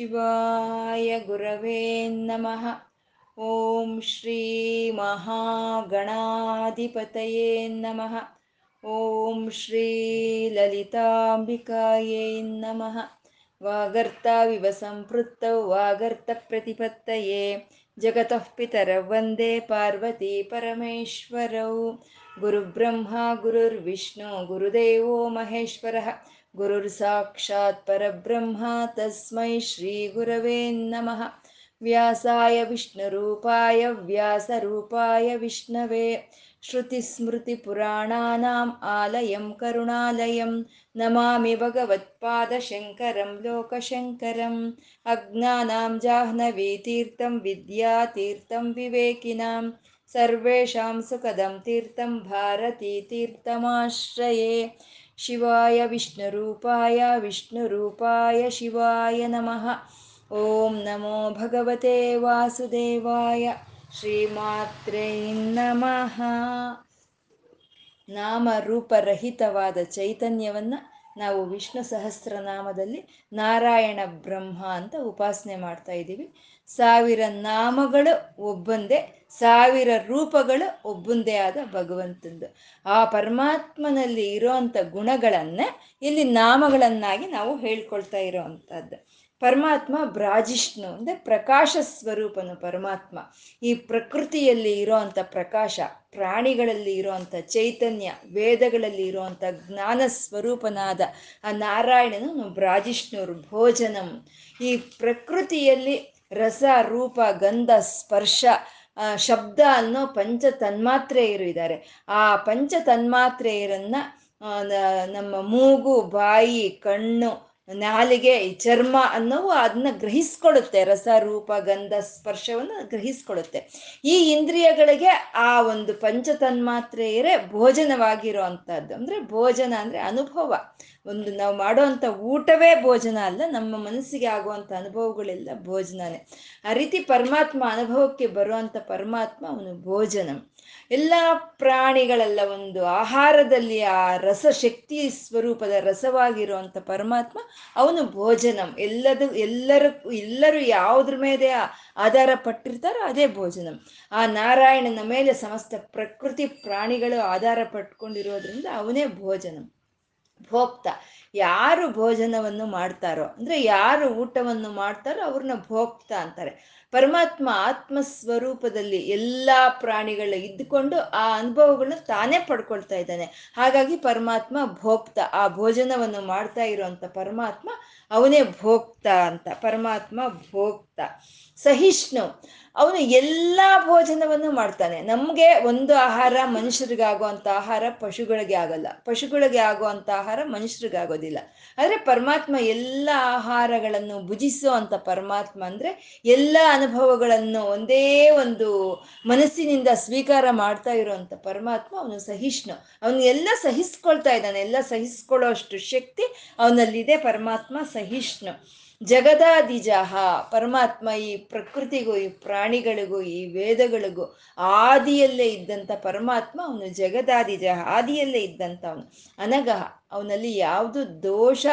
ಶಿವಾಯ ಗುರವೇ ನಮಃ. ಓಂ ಶ್ರೀ ಮಹಾಗಣಾಧಿಪತಯೇ ನಮಃ. ಓಂ ಶ್ರೀ ಲಲಿತಾಂಬಿಕಾಯೇ ನಮಃ. ವಾಗರ್ತಾವಿವ ಸಂಪೃತ್ತೌ ವಾಗರ್ತಪ್ರತಿಪತ್ತಯೇ ಜಗತಃ ಪಿತರೌ ವಂದೇ ಪಾರ್ವತಿ ಪರಮೇಶ್ವರೌ. ಗುರುಬ್ರಹ್ಮ, ಗುರುರ್ವಿಷ್ಣು, ಗುರುದೇವೋ ಮಹೇಶ್ವರಃ. ಪರಬ್ರಹ್ಮ ತಸ್ಮೈ ಶ್ರೀ ಗುರವೇ ನಮಃ ವ್ಯಾಸಾಯ ವಿಷ್ಣುರೂಪಾಯ ವ್ಯಾಸರೂಪಾಯ ವಿಷ್ಣವೇ ಶ್ರುತಿಸ್ಮೃತಿಪುರಾಣಾನಾम् ಆಲಯಂ ಕರುಣಾಲಯಂ ನಮಾಮಿ ಭಗವತ್ಪಾದಶಂಕರಂ ಲೋಕಶಂಕರಂ ಅಜ್ಞಾನಾಂ ಜಾಹ್ನವೀತೀರ್ಥಂ ವಿದ್ಯಾತೀರ್ಥಂ ವಿವೇಕಿನಾಂ ಸರ್ವೇಷಾಂ ಸುಖದಂ ತೀರ್ಥಂ ಭಾರತೀತೀರ್ಥಮಾಶ್ರಯೇ ಶಿವಾಯ ವಿಷ್ಣುರೂಪಾಯ ವಿಷ್ಣುರೂಪಾಯ ಶಿವಾಯ ನಮಃ. ಓಂ ನಮೋ ಭಗವತೆ ವಾಸುದೇವಾಯ. ಶ್ರೀಮಾತ್ರೇ ನಮಃ. ನಾಮರೂಪರಹಿತವಾದ ಚೈತನ್ಯವನ್ನು ನಾವು ವಿಷ್ಣು ಸಹಸ್ರನಾಮದಲ್ಲಿ ನಾರಾಯಣ ಬ್ರಹ್ಮ ಅಂತ ಉಪಾಸನೆ ಮಾಡ್ತಾ ಇದ್ದೀವಿ. ಸಾವಿರ ನಾಮಗಳು ಒಬ್ಬಂದೇ, ಸಾವಿರ ರೂಪಗಳು ಒಬ್ಬಂದೇ ಆದ ಭಗವಂತಂದು. ಆ ಪರಮಾತ್ಮನಲ್ಲಿ ಇರೋವಂಥ ಗುಣಗಳನ್ನ ಇಲ್ಲಿ ನಾಮಗಳನ್ನಾಗಿ ನಾವು ಹೇಳ್ಕೊಳ್ತಾ ಇರೋವಂಥದ್ದು ಪರಮಾತ್ಮ ಬ್ರಾಜಿಷ್ಣು ಅಂದರೆ ಪ್ರಕಾಶ ಸ್ವರೂಪನು ಪರಮಾತ್ಮ. ಈ ಪ್ರಕೃತಿಯಲ್ಲಿ ಇರೋವಂಥ ಪ್ರಕಾಶ, ಪ್ರಾಣಿಗಳಲ್ಲಿ ಇರೋವಂಥ ಚೈತನ್ಯ, ವೇದಗಳಲ್ಲಿ ಇರೋವಂಥ ಜ್ಞಾನ ಸ್ವರೂಪನಾದ ಆ ನಾರಾಯಣನು ಬ್ರಾಜಿಷ್ಣುರು ಭೋಜನಂ. ಈ ಪ್ರಕೃತಿಯಲ್ಲಿ ರಸ, ರೂಪ, ಗಂಧ, ಸ್ಪರ್ಶ ಶಬ್ದ ಅನ್ನೋ ಪಂಚ ತನ್ಮಾತ್ರೆಯರು ಇದ್ದಾರೆ ಆ ಪಂಚ ತನ್ಮಾತ್ರೆಯರನ್ನ ನಮ್ಮ ಮೂಗು, ಬಾಯಿ, ಕಣ್ಣು, ನಾಲಿಗೆ, ಚರ್ಮ ಅನ್ನೋವು ಅದನ್ನ ಗ್ರಹಿಸ್ಕೊಡುತ್ತೆ. ರಸ, ರೂಪ, ಗಂಧ, ಸ್ಪರ್ಶವನ್ನು ಗ್ರಹಿಸ್ಕೊಡುತ್ತೆ. ಈ ಇಂದ್ರಿಯಗಳಿಗೆ ಆ ಒಂದು ಪಂಚ ತನ್ಮಾತ್ರೆಯರೇ ಭೋಜನವಾಗಿರೋ ಅಂಥದ್ದು ಅಂದರೆ ಭೋಜನ ಅಂದರೆ ಅನುಭವ. ಒಂದು ನಾವು ಮಾಡುವಂಥ ಊಟವೇ ಭೋಜನ ಅಲ್ಲ, ನಮ್ಮ ಮನಸ್ಸಿಗೆ ಆಗುವಂಥ ಅನುಭವಗಳೆಲ್ಲ ಭೋಜನನೇ. ಆ ರೀತಿ ಪರಮಾತ್ಮ ಅನುಭವಕ್ಕೆ ಬರುವಂಥ ಪರಮಾತ್ಮ ಅವನು ಭೋಜನ. ಎಲ್ಲ ಪ್ರಾಣಿಗಳೆಲ್ಲ ಒಂದು ಆಹಾರದಲ್ಲಿ ಆ ರಸ ಶಕ್ತಿ ಸ್ವರೂಪದ ರಸವಾಗಿರುವಂಥ ಪರಮಾತ್ಮ ಅವನು ಭೋಜನಂ. ಎಲ್ಲದು, ಎಲ್ಲರೂ ಎಲ್ಲರೂ ಯಾವುದ್ರ ಮೇಲೆ ಆಧಾರ ಪಟ್ಟಿರ್ತಾರೋ ಅದೇ ಭೋಜನ. ಆ ನಾರಾಯಣನ ಮೇಲೆ ಸಮಸ್ತ ಪ್ರಕೃತಿ ಪ್ರಾಣಿಗಳು ಆಧಾರ ಪಟ್ಕೊಂಡಿರೋದ್ರಿಂದ ಅವನೇ ಭೋಜನಂ. ಭೋಕ್ತ. ಯಾರು ಭೋಜನವನ್ನು ಮಾಡ್ತಾರೋ ಅಂದರೆ ಯಾರು ಊಟವನ್ನು ಮಾಡ್ತಾರೋ ಅವ್ರನ್ನ ಭೋಕ್ತ ಅಂತಾರೆ. ಪರಮಾತ್ಮ ಆತ್ಮ ಸ್ವರೂಪದಲ್ಲಿ ಎಲ್ಲ ಪ್ರಾಣಿಗಳು ಇದ್ದುಕೊಂಡು ಆ ಅನುಭವಗಳನ್ನ ತಾನೇ ಪಡ್ಕೊಳ್ತಾ ಇದ್ದಾನೆ. ಹಾಗಾಗಿ ಪರಮಾತ್ಮ ಭೋಕ್ತ. ಆ ಭೋಜನವನ್ನು ಮಾಡ್ತಾ ಇರುವಂತ ಪರಮಾತ್ಮ ಅವನೇ ಭೋಕ್ತ ಅಂತ. ಪರಮಾತ್ಮ ಭೋಕ್ತ. ಸಹಿಷ್ಣು. ಅವನು ಎಲ್ಲ ಭೋಜನವನ್ನು ಮಾಡ್ತಾನೆ. ನಮಗೆ ಒಂದು ಆಹಾರ ಮನುಷ್ಯರಿಗಾಗುವಂಥ ಆಹಾರ ಪಶುಗಳಿಗೆ ಆಗಲ್ಲ. ಪಶುಗಳಿಗೆ ಆಗುವಂಥ ಆಹಾರ ಮನುಷ್ಯರಿಗೆ ಆಗೋದಿಲ್ಲ. ಆದರೆ ಪರಮಾತ್ಮ ಎಲ್ಲ ಆಹಾರಗಳನ್ನು ಭುಜಿಸೋ ಅಂಥ ಪರಮಾತ್ಮ ಅಂದರೆ ಎಲ್ಲ ಅನುಭವಗಳನ್ನು ಒಂದೇ ಒಂದು ಮನಸ್ಸಿನಿಂದ ಸ್ವೀಕಾರ ಮಾಡ್ತಾ ಇರುವಂತ ಪರಮಾತ್ಮ ಅವನು ಸಹಿಷ್ಣು. ಅವನು ಎಲ್ಲ ಸಹಿಸ್ಕೊಳ್ತಾ ಇದ್ದಾನೆ, ಎಲ್ಲ ಸಹಿಸ್ಕೊಳ್ಳೋ ಅಷ್ಟು ಶಕ್ತಿ ಅವನಲ್ಲಿದೆ, ಪರಮಾತ್ಮ ಸಹಿಷ್ಣು. ಜಗದಾದಿಜಹ ಪರಮಾತ್ಮ ಈ ಪ್ರಕೃತಿಗೂ, ಈ ಪ್ರಾಣಿಗಳಿಗೂ, ಈ ವೇದಗಳಿಗೂ ಆದಿಯಲ್ಲೇ ಇದ್ದಂಥ ಪರಮಾತ್ಮ ಅವನು ಜಗದಾದಿಜಹ ಆದಿಯಲ್ಲೇ ಇದ್ದಂಥ ಅವನು. ಅನಗಹ ಅವನಲ್ಲಿ ಯಾವುದು ದೋಷ,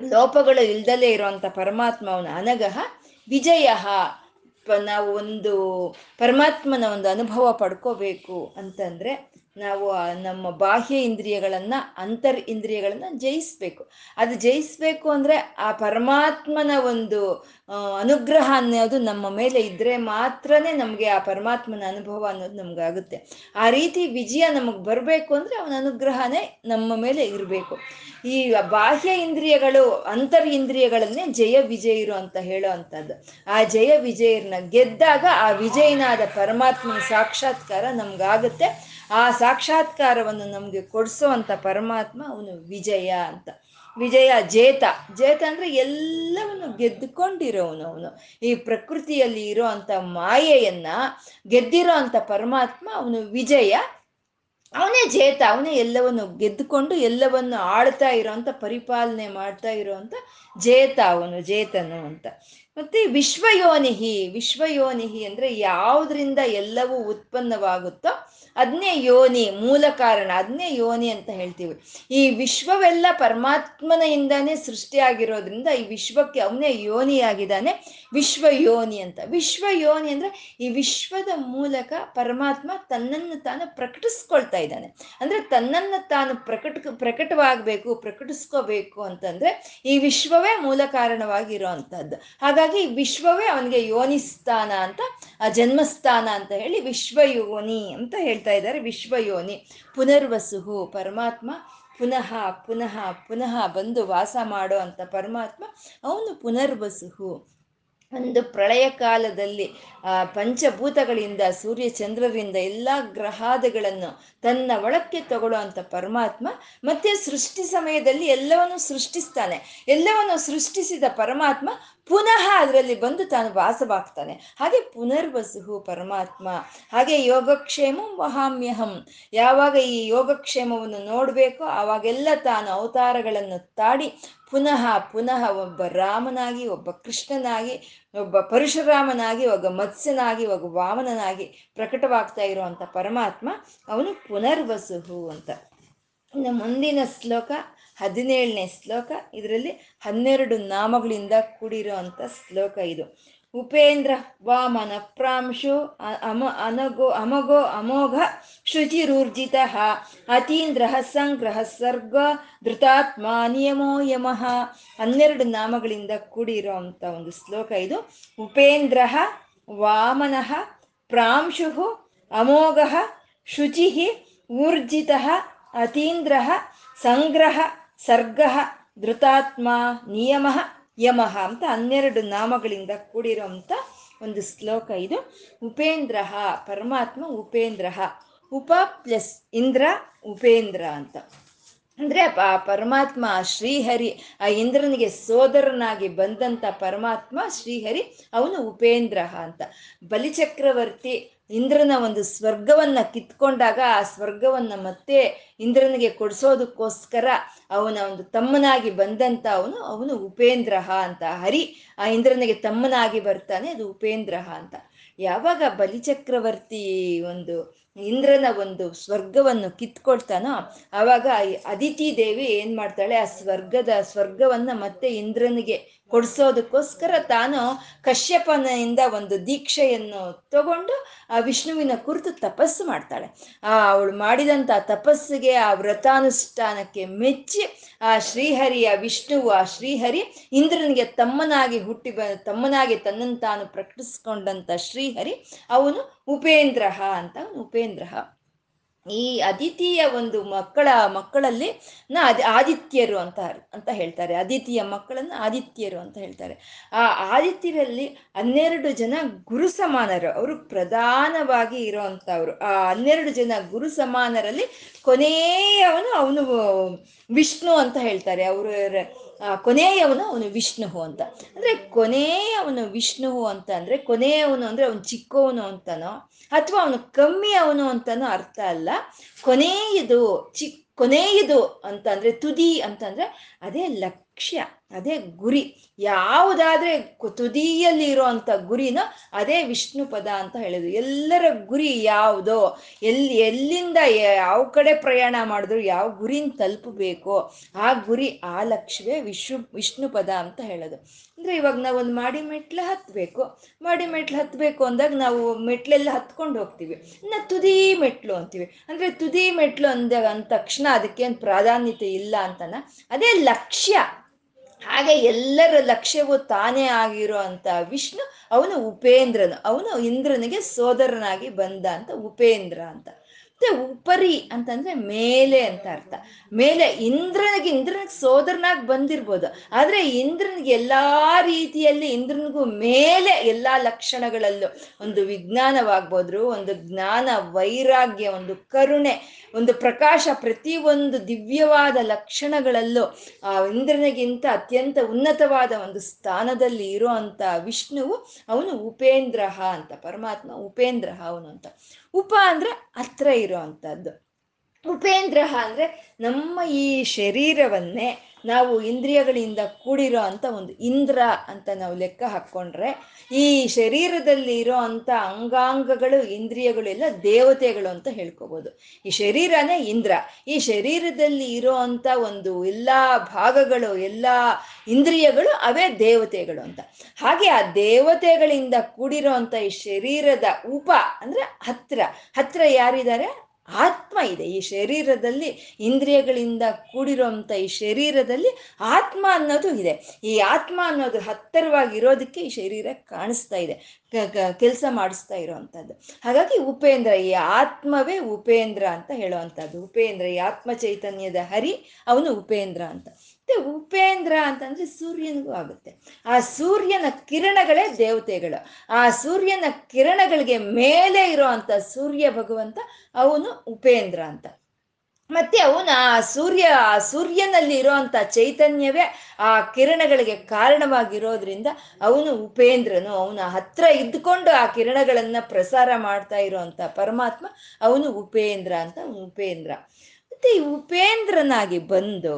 ಲೋಪಗಳು ಇಲ್ದಲೇ ಇರುವಂಥ ಪರಮಾತ್ಮ ಅವನು ಅನಗಹ ವಿಜಯ. ನಾವು ಒಂದು ಪರಮಾತ್ಮನ ಒಂದು ಅನುಭವ ಪಡ್ಕೋಬೇಕು ಅಂತಂದರೆ ನಾವು ನಮ್ಮ ಬಾಹ್ಯ ಇಂದ್ರಿಯಗಳನ್ನು, ಅಂತರ್ ಇಂದ್ರಿಯಗಳನ್ನು ಜಯಿಸ್ಬೇಕು. ಅದು ಜಯಿಸ್ಬೇಕು ಅಂದರೆ ಆ ಪರಮಾತ್ಮನ ಒಂದು ಅನುಗ್ರಹ ಅನ್ನೋದು ನಮ್ಮ ಮೇಲೆ ಇದ್ದರೆ ಮಾತ್ರನೇ ನಮಗೆ ಆ ಪರಮಾತ್ಮನ ಅನುಭವ ಅನ್ನೋದು ನಮಗಾಗುತ್ತೆ. ಆ ರೀತಿ ವಿಜಯ ನಮಗೆ ಬರಬೇಕು ಅಂದರೆ ಅವನ ಅನುಗ್ರಹನೇ ನಮ್ಮ ಮೇಲೆ ಇರಬೇಕು. ಈ ಬಾಹ್ಯ ಇಂದ್ರಿಯಗಳು, ಅಂತರ್ ಇಂದ್ರಿಯಗಳನ್ನೇ ಜಯ ವಿಜಯರು ಅಂತ ಹೇಳೋ ಅಂಥದ್ದು. ಆ ಜಯ ವಿಜಯರನ್ನ ಗೆದ್ದಾಗ ಆ ವಿಜಯನಾದ ಪರಮಾತ್ಮನ ಸಾಕ್ಷಾತ್ಕಾರ ನಮ್ಗಾಗುತ್ತೆ. ಆ ಸಾಕ್ಷಾತ್ಕಾರವನ್ನು ನಮಗೆ ಕೊಡಿಸೋ ಅಂತ ಪರಮಾತ್ಮ ಅವನು ವಿಜಯ ಅಂತ. ವಿಜಯ ಜೇತ. ಜೇತ ಅಂದರೆ ಎಲ್ಲವನ್ನು ಗೆದ್ದುಕೊಂಡಿರೋವನು ಅವನು. ಈ ಪ್ರಕೃತಿಯಲ್ಲಿ ಇರೋ ಅಂಥ ಮಾಯೆಯನ್ನ ಗೆದ್ದಿರೋ ಅಂಥ ಪರಮಾತ್ಮ ಅವನು ವಿಜಯ. ಅವನೇ ಜೇತ. ಅವನೇ ಎಲ್ಲವನ್ನು ಗೆದ್ದುಕೊಂಡು ಎಲ್ಲವನ್ನು ಆಳ್ತಾ ಇರೋವಂಥ ಪರಿಪಾಲನೆ ಮಾಡ್ತಾ ಇರೋವಂಥ ಜೇತ ಅವನು, ಜೇತನು ಅಂತ. ಮತ್ತೆ ವಿಶ್ವಯೋನಿಹಿ. ವಿಶ್ವಯೋನಿಹಿ ಅಂದರೆ ಯಾವುದರಿಂದ ಎಲ್ಲವೂ ಉತ್ಪನ್ನವಾಗುತ್ತೋ ಅದನ್ನೇ ಯೋನಿ, ಮೂಲ ಕಾರಣ ಅದನ್ನೇ ಯೋನಿ ಅಂತ ಹೇಳ್ತೀವಿ. ಈ ವಿಶ್ವವೆಲ್ಲ ಪರಮಾತ್ಮನೆಯಿಂದಾನೇ ಸೃಷ್ಟಿಯಾಗಿರೋದ್ರಿಂದ ಈ ವಿಶ್ವಕ್ಕೆ ಅವನೇ ಯೋನಿಯಾಗಿದ್ದಾನೆ. ವಿಶ್ವ ಯೋನಿ ಅಂತ. ವಿಶ್ವ ಯೋನಿ ಅಂದ್ರೆ ಈ ವಿಶ್ವದ ಮೂಲಕ ಪರಮಾತ್ಮ ತನ್ನನ್ನು ತಾನು ಪ್ರಕಟಿಸ್ಕೊಳ್ತಾ ಇದ್ದಾನೆ. ಅಂದ್ರೆ ತನ್ನನ್ನು ತಾನು ಪ್ರಕಟ ಪ್ರಕಟವಾಗಬೇಕು, ಪ್ರಕಟಿಸ್ಕೋಬೇಕು ಅಂತಂದ್ರೆ ಈ ವಿಶ್ವವೇ ಮೂಲ ಕಾರಣವಾಗಿರೋ ಇರೋವಂಥದ್ದು ಹಾಗಾಗಿ ವಿಶ್ವವೇ ಅವನಿಗೆ ಯೋನಿಸ್ಥಾನ ಅಂತ, ಆ ಜನ್ಮಸ್ಥಾನ ಅಂತ ಹೇಳಿ ವಿಶ್ವ ಯೋನಿ ಅಂತ ಹೇಳ್ತಾ ಇದ್ದಾರೆ, ವಿಶ್ವಯೋನಿ. ಪುನರ್ವಸುಹು, ಪರಮಾತ್ಮ ಪುನಃ ಪುನಃ ಪುನಃ ಬಂದು ವಾಸ ಮಾಡೋ ಅಂತ ಪರಮಾತ್ಮ, ಅವನು ಪುನರ್ವಸುಹು. ಒಂದು ಪ್ರಳಯ ಕಾಲದಲ್ಲಿ, ಆ, ಪಂಚಭೂತಗಳಿಂದ, ಸೂರ್ಯ ಚಂದ್ರರಿಂದ ಎಲ್ಲ ಗ್ರಹಾದಗಳನ್ನು ತನ್ನ ಒಳಕ್ಕೆ ತಗೊಳ್ಳುವಂಥ ಪರಮಾತ್ಮ ಮತ್ತೆ ಸೃಷ್ಟಿ ಸಮಯದಲ್ಲಿ ಎಲ್ಲವನ್ನು ಸೃಷ್ಟಿಸ್ತಾನೆ. ಎಲ್ಲವನ್ನು ಸೃಷ್ಟಿಸಿದ ಪರಮಾತ್ಮ ಪುನಃ ಅದರಲ್ಲಿ ಬಂದು ತಾನು ವಾಸವಾಗ್ತಾನೆ. ಹಾಗೆ ಪುನರ್ವಸುಹು ಪರಮಾತ್ಮ. ಹಾಗೆ ಯೋಗಕ್ಷೇಮ ವಹಾಮ್ಯಹಂ. ಯಾವಾಗ ಈ ಯೋಗಕ್ಷೇಮವನ್ನು ನೋಡಬೇಕೋ ಆವಾಗೆಲ್ಲ ತಾನು ಅವತಾರಗಳನ್ನು ತಾಡಿ ಪುನಃ ಪುನಃ ಒಬ್ಬ ರಾಮನಾಗಿ, ಒಬ್ಬ ಕೃಷ್ಣನಾಗಿ, ಒಬ್ಬ ಪರಶುರಾಮನಾಗಿ, ಒಬ್ಬ ಮತ್ಸ್ಯನಾಗಿ, ಒಬ್ಬ ವಾಮನನಾಗಿ ಪ್ರಕಟವಾಗ್ತಾ ಇರುವಂತ ಪರಮಾತ್ಮ ಅವನು ಪುನರ್ವಸುಹು ಅಂತ. ಇನ್ನು ಮುಂದಿನ ಶ್ಲೋಕ, ಹದಿನೇಳನೇ ಶ್ಲೋಕ, ಇದರಲ್ಲಿ ಹನ್ನೆರಡು ನಾಮಗಳಿಂದ ಕೂಡಿರೋ ಅಂಥ ಶ್ಲೋಕ ಇದು. ಉಪೇಂದ್ರ ವಾಮನ ಪ್ರಾಂಶು ಅಮ ಅನಗೋ ಅಮಗೋ ಅಮೋಘ ಶುಚಿರೂರ್ಜಿತ ಅತೀಂದ್ರ ಸಂಗ್ರಹ ಸರ್ಗ ಧೃತಾತ್ಮ ನಿಯಮೋ ಯಮಃ. ಹನ್ನೆರಡು ನಾಮಗಳಿಂದ ಕೂಡಿರೋ ಒಂದು ಶ್ಲೋಕ ಇದು. ಉಪೇಂದ್ರ ವಾಮನ ಪ್ರಾಂಶು ಅಮೋಘ ಶುಚಿ ಊರ್ಜಿತ ಅತೀಂದ್ರ ಸಂಗ್ರಹ ಸರ್ಗ ಧೃತಾತ್ಮ ನಿಯಮ. ಯಮಃ ಅಂತ ಹನ್ನೆರಡು ನಾಮಗಳಿಂದ ಕೂಡಿರೋಂಥ ಒಂದು ಶ್ಲೋಕ ಇದು. ಉಪೇಂದ್ರ ಪರಮಾತ್ಮ ಉಪೇಂದ್ರ ಉಪ ಪ್ಲಸ್ ಇಂದ್ರ, ಉಪೇಂದ್ರ ಅಂತ. ಅಂದ್ರೆ ಆ ಪರಮಾತ್ಮ ಶ್ರೀಹರಿ, ಆ ಇಂದ್ರನಿಗೆ ಸೋದರನಾಗಿ ಬಂದಂತ ಪರಮಾತ್ಮ ಶ್ರೀಹರಿ, ಅವನು ಉಪೇಂದ್ರ ಅಂತ. ಬಲಿಚಕ್ರವರ್ತಿ ಇಂದ್ರನ ಒಂದು ಸ್ವರ್ಗವನ್ನ ಕಿತ್ಕೊಂಡಾಗ ಆ ಸ್ವರ್ಗವನ್ನ ಮತ್ತೆ ಇಂದ್ರನಿಗೆ ಕೊಡಿಸೋದಕ್ಕೋಸ್ಕರ ಅವನ ಒಂದು ತಮ್ಮನಾಗಿ ಬಂದಂತ ಅವನು ಅವನು ಉಪೇಂದ್ರ ಅಂತ. ಹರಿ ಆ ಇಂದ್ರನಿಗೆ ತಮ್ಮನಾಗಿ ಬರ್ತಾನೆ, ಅದು ಉಪೇಂದ್ರ ಅಂತ. ಯಾವಾಗ ಬಲಿಚಕ್ರವರ್ತಿ ಒಂದು ಇಂದ್ರನ ಒಂದು ಸ್ವರ್ಗವನ್ನು ಕಿತ್ಕೊಳ್ತಾನೋ, ಆವಾಗ ಅದಿತಿ ದೇವಿ ಏನ್ ಮಾಡ್ತಾಳೆ, ಆ ಸ್ವರ್ಗದ ಸ್ವರ್ಗವನ್ನ ಮತ್ತೆ ಇಂದ್ರನಿಗೆ ಕೊಡಿಸೋದಕ್ಕೋಸ್ಕರ ತಾನು ಕಶ್ಯಪನಿಂದ ಒಂದು ದೀಕ್ಷೆಯನ್ನು ತಗೊಂಡು ಆ ವಿಷ್ಣುವಿನ ಕುರಿತು ತಪಸ್ಸು ಮಾಡ್ತಾಳೆ. ಆ ಅವಳು ಮಾಡಿದಂಥ ತಪಸ್ಸಿಗೆ ಆ ವ್ರತಾನುಷ್ಠಾನಕ್ಕೆ ಮೆಚ್ಚಿ ಆ ಶ್ರೀಹರಿ ಆ ವಿಷ್ಣುವು ಆ ಶ್ರೀಹರಿ ಇಂದ್ರನಿಗೆ ತಮ್ಮನಾಗಿ ಹುಟ್ಟಿ ಬ, ತಮ್ಮನಾಗಿ ತನ್ನನ್ನು ತಾನು ಪ್ರಕಟಿಸ್ಕೊಂಡಂಥ ಶ್ರೀಹರಿ ಅವನು ಉಪೇಂದ್ರ ಅಂತ ಉಪೇಂದ್ರ ಈ ಅದಿತಿಯ ಒಂದು ಮಕ್ಕಳ, ಮಕ್ಕಳಲ್ಲಿ ನ ಆದಿತ್ಯರು ಅಂತ ಅಂತ ಹೇಳ್ತಾರೆ. ಅದಿತಿಯ ಮಕ್ಕಳನ್ನು ಆದಿತ್ಯರು ಅಂತ ಹೇಳ್ತಾರೆ. ಆ ಆದಿತ್ಯರಲ್ಲಿ ಹನ್ನೆರಡು ಜನ ಗುರು ಸಮಾನರು. ಅವರು ಪ್ರಧಾನವಾಗಿ ಇರೋವಂಥವ್ರು. ಆ ಹನ್ನೆರಡು ಜನ ಗುರು ಸಮಾನರಲ್ಲಿ ಕೊನೆಯವನು ಅವನು ವಿಷ್ಣು ಅಂತ ಹೇಳ್ತಾರೆ. ಅವರು ಕೊನೆಯವನು ಅವನು ವಿಷ್ಣು ಅಂತ. ಅಂದ್ರೆ ಕೊನೆಯವನು ವಿಷ್ಣು ಅಂತ ಅಂದ್ರೆ ಕೊನೆಯವನು ಅಂದ್ರೆ ಅವನು ಚಿಕ್ಕವನು ಅಂತನೋ ಅಥವಾ ಅವನು ಕಮ್ಮಿ ಅವನು ಅಂತನೋ ಅರ್ಥ ಅಲ್ಲ. ಕೊನೆಯದು ಚಿಕ್ಕ ಕೊನೆಯದು ಅಂತಂದ್ರೆ ತುದಿ ಅಂತಂದ್ರೆ ಅದೇ ಲಕ್ಷ್ಯ. ಅದೇ ಗುರಿ. ಯಾವುದಾದ್ರೆ ತುದಿಯಲ್ಲಿ ಇರುವಂತ ಗುರಿನೋ ಅದೇ ವಿಷ್ಣು ಪದ ಅಂತ ಹೇಳೋದು. ಎಲ್ಲರ ಗುರಿ ಯಾವುದೋ ಎಲ್ಲಿ ಎಲ್ಲಿಂದ ಯಾವ ಕಡೆ ಪ್ರಯಾಣ ಮಾಡಿದ್ರು ಯಾವ ಗುರಿನ ತಲುಪಬೇಕು, ಆ ಗುರಿ ಆ ಲಕ್ಷ್ಯವೇ ವಿಶ್ವ ವಿಷ್ಣು ಪದ ಅಂತ ಹೇಳೋದು. ಅಂದ್ರೆ ಇವಾಗ ನಾವು ಒಂದು ಮಾಡಿ ಮೆಟ್ಲು ಹತ್ತಬೇಕು ಮಾಡಿ ಮೆಟ್ಲು ಹತ್ತಬೇಕು ಅಂದಾಗ ನಾವು ಮೆಟ್ಲೆಲ್ಲ ಹತ್ಕೊಂಡು ಹೋಗ್ತೀವಿ. ಇನ್ನು ತುದಿ ಮೆಟ್ಲು ಅಂತೀವಿ. ಅಂದ್ರೆ ತುದಿ ಮೆಟ್ಲು ಅಂದಾಗ ಅಂದ ತಕ್ಷಣ ಅದಕ್ಕೇನು ಪ್ರಾಧಾನ್ಯತೆ ಇಲ್ಲ ಅಂತನ, ಅದೇ ಲಕ್ಷ್ಯ. ಹಾಗೆ ಎಲ್ಲರ ಲಕ್ಷ್ಯವೂ ತಾನೇ ಆಗಿರೋ ಅಂತ ವಿಷ್ಣು, ಅವನು ಉಪೇಂದ್ರನು. ಅವನು ಇಂದ್ರನಿಗೆ ಸೋದರನಾಗಿ ಬಂದ ಅಂತ ಉಪೇಂದ್ರ ಅಂತ. ಮತ್ತೆ ಉಪರಿ ಅಂತಂದ್ರೆ ಮೇಲೆ ಅಂತ ಅರ್ಥ. ಮೇಲೆ ಇಂದ್ರನಿಗೆ ಇಂದ್ರನಿಗೆ ಸೋದರನಾಗಿ ಬಂದಿರ್ಬೋದು. ಆದ್ರೆ ಇಂದ್ರನಿಗೆ ಎಲ್ಲಾ ರೀತಿಯಲ್ಲಿ ಇಂದ್ರನಿಗೂ ಮೇಲೆ ಎಲ್ಲಾ ಲಕ್ಷಣಗಳಲ್ಲೂ ಒಂದು ವಿಜ್ಞಾನವಾಗ್ಬೋದ್ರು, ಒಂದು ಜ್ಞಾನ ವೈರಾಗ್ಯ, ಒಂದು ಕರುಣೆ, ಒಂದು ಪ್ರಕಾಶ ಪ್ರತಿ ಒಂದು ದಿವ್ಯವಾದ ಲಕ್ಷಣಗಳಲ್ಲೂ ಆ ಇಂದ್ರನಿಗಿಂತ ಅತ್ಯಂತ ಉನ್ನತವಾದ ಒಂದು ಸ್ಥಾನದಲ್ಲಿ ಇರೋ ಅಂತ ವಿಷ್ಣುವು ಅವನು ಉಪೇಂದ್ರ ಅಂತ, ಪರಮಾತ್ಮ ಉಪೇಂದ್ರ ಅವನು ಅಂತ. ಉಪ ಅಂದ್ರೆ ಹತ್ರ ಇರೋ ಅಂಥದ್ದು ಉಪೇಂದ್ರ ಅಂದ್ರೆ ನಮ್ಮ ಈ ಶರೀರವನ್ನೇ ನಾವು ಇಂದ್ರಿಯಗಳಿಂದ ಕೂಡಿರೋ ಅಂತ ಒಂದು ಇಂದ್ರ ಅಂತ ನಾವು ಲೆಕ್ಕ ಹಾಕ್ಕೊಂಡ್ರೆ ಈ ಶರೀರದಲ್ಲಿ ಇರೋ ಅಂಥ ಅಂಗಾಂಗಗಳು, ಇಂದ್ರಿಯಗಳು ಎಲ್ಲ ದೇವತೆಗಳು ಅಂತ ಹೇಳ್ಕೋಬೋದು. ಈ ಶರೀರನೇ ಇಂದ್ರ. ಈ ಶರೀರದಲ್ಲಿ ಇರೋ ಅಂಥ ಒಂದು ಎಲ್ಲ ಭಾಗಗಳು, ಎಲ್ಲ ಇಂದ್ರಿಯಗಳು ಅವೇ ದೇವತೆಗಳು ಅಂತ. ಹಾಗೆ ಆ ದೇವತೆಗಳಿಂದ ಕೂಡಿರೋ ಅಂಥ ಈ ಶರೀರದ ಉಪ ಅಂದ್ರೆ ಹತ್ರ. ಹತ್ರ ಯಾರಿದ್ದಾರೆ? ಆತ್ಮ ಇದೆ. ಈ ಶರೀರದಲ್ಲಿ ಇಂದ್ರಿಯಗಳಿಂದ ಕೂಡಿರುವಂಥ ಈ ಶರೀರದಲ್ಲಿ ಆತ್ಮ ಅನ್ನೋದು ಇದೆ. ಈ ಆತ್ಮ ಅನ್ನೋದು ಹತ್ತರವಾಗಿರೋದಕ್ಕೆ ಈ ಶರೀರ ಕಾಣಿಸ್ತಾ ಇದೆ. ಕೆಲಸ ಮಾಡಿಸ್ತಾ ಇರೋವಂಥದ್ದು ಹಾಗಾಗಿ ಉಪೇಂದ್ರ, ಈ ಆತ್ಮವೇ ಉಪೇಂದ್ರ ಅಂತ ಹೇಳುವಂಥದ್ದು ಉಪೇಂದ್ರ, ಈ ಆತ್ಮ ಚೈತನ್ಯದ ಹರಿ, ಅವನು ಉಪೇಂದ್ರ ಅಂತ. ಮತ್ತೆ ಉಪೇಂದ್ರ ಅಂತಂದ್ರೆ ಸೂರ್ಯನಿಗೂ ಆಗುತ್ತೆ. ಆ ಸೂರ್ಯನ ಕಿರಣಗಳೇ ದೇವತೆಗಳು. ಆ ಸೂರ್ಯನ ಕಿರಣಗಳಿಗೆ ಮೇಲೆ ಇರೋವಂಥ ಸೂರ್ಯ ಭಗವಂತ ಅವನು ಉಪೇಂದ್ರ ಅಂತ. ಮತ್ತೆ ಅವನು ಆ ಸೂರ್ಯ, ಆ ಸೂರ್ಯನಲ್ಲಿ ಇರೋಂಥ ಚೈತನ್ಯವೇ ಆ ಕಿರಣಗಳಿಗೆ ಕಾರಣವಾಗಿರೋದ್ರಿಂದ ಅವನು ಉಪೇಂದ್ರನು. ಅವನ ಹತ್ರ ಇದ್ದುಕೊಂಡು ಆ ಕಿರಣಗಳನ್ನು ಪ್ರಸಾರ ಮಾಡ್ತಾ ಇರೋವಂಥ ಪರಮಾತ್ಮ ಅವನು ಉಪೇಂದ್ರ ಅಂತ, ಉಪೇಂದ್ರ. ಮತ್ತೆ ಈ ಉಪೇಂದ್ರನಾಗಿ ಬಂದು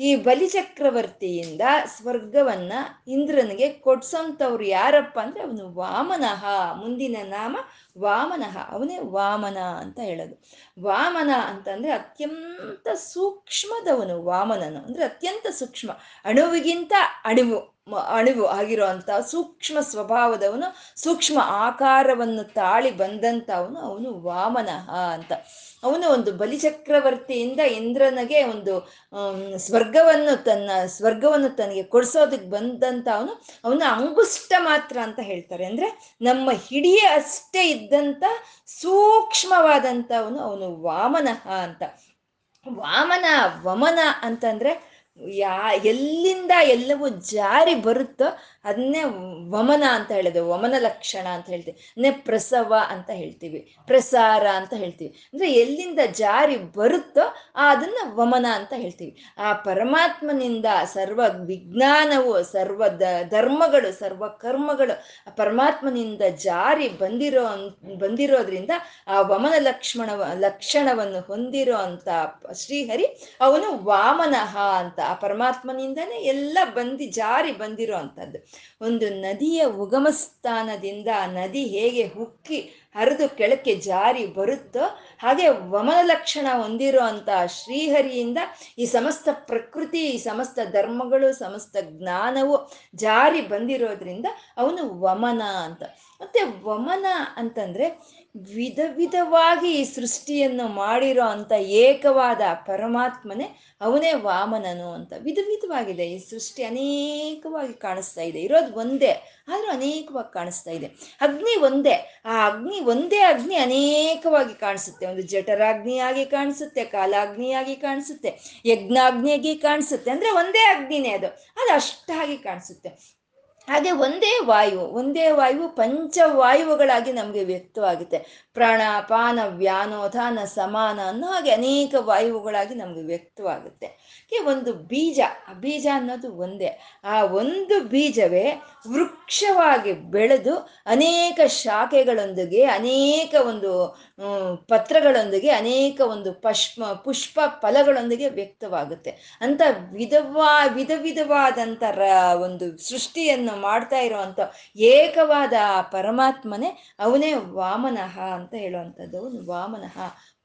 ಈ ಬಲಿಚಕ್ರವರ್ತಿಯಿಂದ ಸ್ವರ್ಗವನ್ನ ಇಂದ್ರನಿಗೆ ಕೊಡ್ಸೋಂಥವ್ರು ಯಾರಪ್ಪ ಅಂದ್ರೆ ಅವನು ವಾಮನಃ, ಮುಂದಿನ ನಾಮ ವಾಮನಃ, ಅವನೇ ವಾಮನ ಅಂತ ಹೇಳೋದು. ವಾಮನ ಅಂತಂದ್ರೆ ಅತ್ಯಂತ ಸೂಕ್ಷ್ಮದವನು, ವಾಮನನು, ಅಂದ್ರೆ ಅತ್ಯಂತ ಸೂಕ್ಷ್ಮ, ಅಣುವಿಗಿಂತ ಅಣಿವು. ಅಣಿವು ಆಗಿರುವಂತ ಸೂಕ್ಷ್ಮ ಸ್ವಭಾವದವನು ಸೂಕ್ಷ್ಮ ಆಕಾರವನ್ನು ತಾಳಿ ಬಂದಂಥವನು ಅವನು ವಾಮನಃ ಅಂತ. ಅವನು ಒಂದು ಬಲಿಚಕ್ರವರ್ತಿಯಿಂದ ಇಂದ್ರನಿಗೆ ಒಂದು ಸ್ವರ್ಗವನ್ನು ತನ್ನ, ಸ್ವರ್ಗವನ್ನು ತನಗೆ ಕೊಡಿಸೋದಕ್ಕೆ ಬಂದಂತ ಅವನು ಅವನು ಅಂಗುಷ್ಟ ಮಾತ್ರ ಅಂತ ಹೇಳ್ತಾರೆ. ಅಂದ್ರೆ ನಮ್ಮ ಹಿಡಿಯ ಅಷ್ಟೇ ಇದ್ದಂತ ಸೂಕ್ಷ್ಮವಾದಂತ ಅವನು ವಾಮನಃ ಅಂತ. ವಾಮನ, ವಮನ ಅಂತಂದ್ರೆ ಯಾ, ಎಲ್ಲಿಂದ ಎಲ್ಲವೂ ಜಾರಿ ಬರುತ್ತೋ ಅದನ್ನೇ ವಮನ ಅಂತ ಹೇಳಿದೆ, ವಮನ ಲಕ್ಷಣ ಅಂತ ಹೇಳ್ತೀವಿ ನೆ ಪ್ರಸವ ಅಂತ ಹೇಳ್ತೀವಿ, ಪ್ರಸಾರ ಅಂತ ಹೇಳ್ತೀವಿ. ಅಂದ್ರೆ ಎಲ್ಲಿಂದ ಜಾರಿ ಬರುತ್ತೋ ಅದನ್ನ ವಮನ ಅಂತ ಹೇಳ್ತೀವಿ. ಆ ಪರಮಾತ್ಮನಿಂದ ಸರ್ವ ವಿಜ್ಞಾನವು, ಸರ್ವ ಧರ್ಮಗಳು, ಸರ್ವ ಕರ್ಮಗಳು ಪರಮಾತ್ಮನಿಂದ ಜಾರಿ ಬಂದಿರೋ ಬಂದಿರೋದ್ರಿಂದ ಆ ವಮನ ಲಕ್ಷ್ಮಣ ಲಕ್ಷಣವನ್ನು ಹೊಂದಿರೋ ಅಂತ ಶ್ರೀಹರಿ ಅವನು ವಾಮನಃ ಅಂತ ಆ ಪರಮಾತ್ಮನಿಂದನೇ ಎಲ್ಲ ಬಂದಿ ಜಾರಿ ಬಂದಿರೋ ಅಂಥದ್ದು ಒಂದು ನದಿಯ ಉಗಮ ಸ್ಥಾನದಿಂದ ನದಿ ಹೇಗೆ ಹುಕ್ಕಿ ಹರಿದು ಕೆಳಕ್ಕೆ ಜಾರಿ ಬರುತ್ತೋ ಹಾಗೆ ವಮನ ಲಕ್ಷಣ ಹೊಂದಿರೋ ಶ್ರೀಹರಿಯಿಂದ ಈ ಸಮಸ್ತ ಪ್ರಕೃತಿ, ಈ ಸಮಸ್ತ ಧರ್ಮಗಳು, ಸಮಸ್ತ ಜ್ಞಾನವು ಜಾರಿ ಬಂದಿರೋದ್ರಿಂದ ಅವನು ವಮನ ಅಂತ. ಮತ್ತೆ ವಮನ ಅಂತಂದ್ರೆ ವಿಧ ವಿಧವಾಗಿ ಈ ಸೃಷ್ಟಿಯನ್ನು ಮಾಡಿರೋ ಅಂತ ಏಕವಾದ ಪರಮಾತ್ಮನೇ ಅವನೇ ವಾಮನನು ಅಂತ ವಿಧ ವಿಧವಾಗಿದೆ. ಈ ಸೃಷ್ಟಿ ಅನೇಕವಾಗಿ ಕಾಣಿಸ್ತಾ ಇದೆ. ಇರೋದು ಒಂದೇ, ಆದರೂ ಅನೇಕವಾಗಿ ಕಾಣಿಸ್ತಾ ಇದೆ. ಅಗ್ನಿ ಒಂದೇ, ಆ ಅಗ್ನಿ ಒಂದೇ ಅಗ್ನಿ ಅನೇಕವಾಗಿ ಕಾಣಿಸುತ್ತೆ. ಒಂದು ಜಠರಾಗ್ನಿಯಾಗಿ ಕಾಣಿಸುತ್ತೆ, ಕಾಲಾಗ್ನಿಯಾಗಿ ಕಾಣಿಸುತ್ತೆ, ಯಜ್ಞಾಗ್ನಿಯಾಗಿ ಕಾಣಿಸುತ್ತೆ. ಅಂದ್ರೆ ಒಂದೇ ಅಗ್ನಿನೇ ಅದು. ಅದು ಅಷ್ಟಾಗಿ ಕಾಣಿಸುತ್ತೆ. ಹಾಗೆ ಒಂದೇ ವಾಯು ಒಂದೇ ವಾಯು ಪಂಚವಾಯುಗಳಾಗಿ ನಮಗೆ ವ್ಯಕ್ತವಾಗುತ್ತೆ. ಪ್ರಾಣ ಪಾನ ವ್ಯಾನೋಧಾನ ಸಮಾನ ಅನ್ನೋ ಹಾಗೆ ಅನೇಕ ವಾಯುಗಳಾಗಿ ನಮಗೆ ವ್ಯಕ್ತವಾಗುತ್ತೆ. ಒಂದು ಬೀಜ, ಆ ಬೀಜ ಅನ್ನೋದು ಒಂದೇ. ಆ ಒಂದು ಬೀಜವೇ ವೃಕ್ಷವಾಗಿ ಬೆಳೆದು ಅನೇಕ ಶಾಖೆಗಳೊಂದಿಗೆ, ಅನೇಕ ಒಂದು ಪತ್ರಗಳೊಂದಿಗೆ, ಅನೇಕ ಒಂದು ಪಶ್ಮ, ಪುಷ್ಪ ಫಲಗಳೊಂದಿಗೆ ವ್ಯಕ್ತವಾಗುತ್ತೆ. ಅಂತ ವಿಧವಾ ವಿಧ ವಿಧವಾದಂಥ ಒಂದು ಸೃಷ್ಟಿಯನ್ನು ಮಾಡ್ತಾ ಇರುವಂಥ ಏಕವಾದ ಪರಮಾತ್ಮನೇ ಅವನೇ ವಾಮನಃ ಅಂತ ಹೇಳುವಂಥದ್ದು ವಾಮನಃ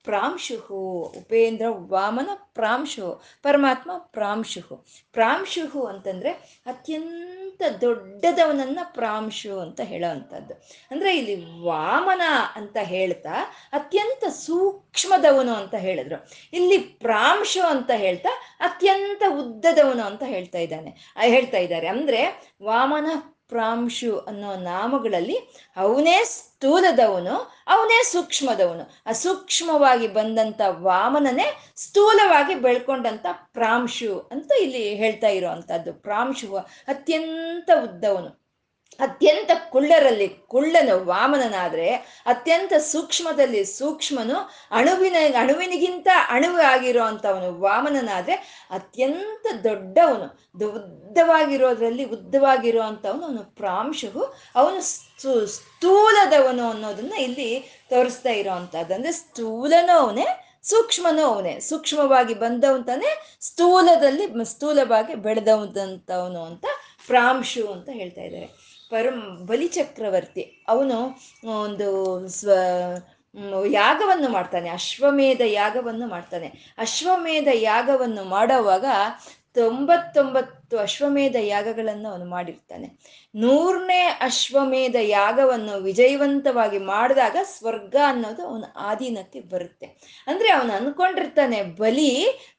ಪ್ರಾಂಶುಹು, ಉಪೇಂದ್ರ ವಾಮನ ಪ್ರಾಂಶುಹು, ಪರಮಾತ್ಮ ಪ್ರಾಂಶುಹು. ಪ್ರಾಂಶುಹು ಅಂತಂದ್ರೆ ಅತ್ಯಂತ ದೊಡ್ಡದವನನ್ನ ಪ್ರಾಂಶು ಅಂತ ಹೇಳೋವಂಥದ್ದು. ಅಂದ್ರೆ ಇಲ್ಲಿ ವಾಮನ ಅಂತ ಹೇಳ್ತಾ ಅತ್ಯಂತ ಸೂಕ್ಷ್ಮದವನು ಅಂತ ಹೇಳಿದ್ರು. ಇಲ್ಲಿ ಪ್ರಾಂಶು ಅಂತ ಹೇಳ್ತಾ ಅತ್ಯಂತ ಉದ್ದದವನು ಅಂತ ಹೇಳ್ತಾ ಇದ್ದಾನೆ, ಹೇಳ್ತಾ ಇದ್ದಾರೆ. ಅಂದ್ರೆ ವಾಮನ ಪ್ರಾಂಶು ಅನ್ನೋ ನಾಮಗಳಲ್ಲಿ ಅವನೇ ಸ್ಥೂಲದವನು, ಅವನೇ ಸೂಕ್ಷ್ಮದವನು. ಅಸೂಕ್ಷ್ಮವಾಗಿ ಬಂದಂತ ವಾಮನನೇ ಸ್ಥೂಲವಾಗಿ ಬೆಳ್ಕೊಂಡಂತ ಪ್ರಾಂಶು ಅಂತ ಇಲ್ಲಿ ಹೇಳ್ತಾ ಇರೋ ಅಂತದ್ದು ಪ್ರಾಂಶು ಅತ್ಯಂತ ಉದ್ದವನು. ಅತ್ಯಂತ ಕುಳ್ಳರಲ್ಲಿ, ಕುಳ್ಳನು, ವಾಮನನಾದ್ರೆ ಅತ್ಯಂತ ಸೂಕ್ಷ್ಮದಲ್ಲಿ ಸೂಕ್ಷ್ಮನು ಅಣುವಿನ, ಅಣುವಿನಿಗಿಂತ ಅಣುವು ಆಗಿರೋ ಅಂಥವನು ವಾಮನನಾದ್ರೆ ಅತ್ಯಂತ ದೊಡ್ಡವನು ಉದ್ದವಾಗಿರೋದ್ರಲ್ಲಿ ಉದ್ದವಾಗಿರೋ ಅಂಥವನು ಅವನು ಪ್ರಾಂಶು ಅವನು ಸ್ಥೂಲದವನು ಅನ್ನೋದನ್ನ ಇಲ್ಲಿ ತೋರಿಸ್ತಾ ಇರೋವಂಥದ್ದು. ಅಂದ್ರೆ ಸ್ಥೂಲನೂ ಅವನೇ, ಸೂಕ್ಷ್ಮನೂ ಅವನೇ. ಸೂಕ್ಷ್ಮವಾಗಿ ಬಂದವಂತಾನೆ ಸ್ಥೂಲದಲ್ಲಿ, ಸ್ಥೂಲವಾಗಿ ಬೆಳೆದವಂತವನು ಅಂತ ಪ್ರಾಂಶು ಅಂತ ಹೇಳ್ತಾ ಇದ್ದಾರೆ. ಪರಂ ಬಲಿಚಕ್ರವರ್ತಿ ಅವನು ಒಂದು ಸ್ವ ಯಾಗವನ್ನು ಮಾಡ್ತಾನೆ. ಅಶ್ವಮೇಧ ಯಾಗವನ್ನು ಮಾಡ್ತಾನೆ. ಅಶ್ವಮೇಧ ಯಾಗವನ್ನು ಮಾಡುವಾಗ ತೊಂಬತ್ತೊಂಬತ್ತು ಅಶ್ವಮೇಧ ಯಾಗಗಳನ್ನು ಅವನು ಮಾಡಿರ್ತಾನೆ. ನೂರನೇ ಅಶ್ವಮೇಧ ಯಾಗವನ್ನು ವಿಜಯವಂತವಾಗಿ ಮಾಡಿದಾಗ ಸ್ವರ್ಗ ಅನ್ನೋದು ಅವನ ಆಧೀನಕ್ಕೆ ಬರುತ್ತೆ. ಅಂದ್ರೆ ಅವನು ಅನ್ಕೊಂಡಿರ್ತಾನೆ, ಬಲಿ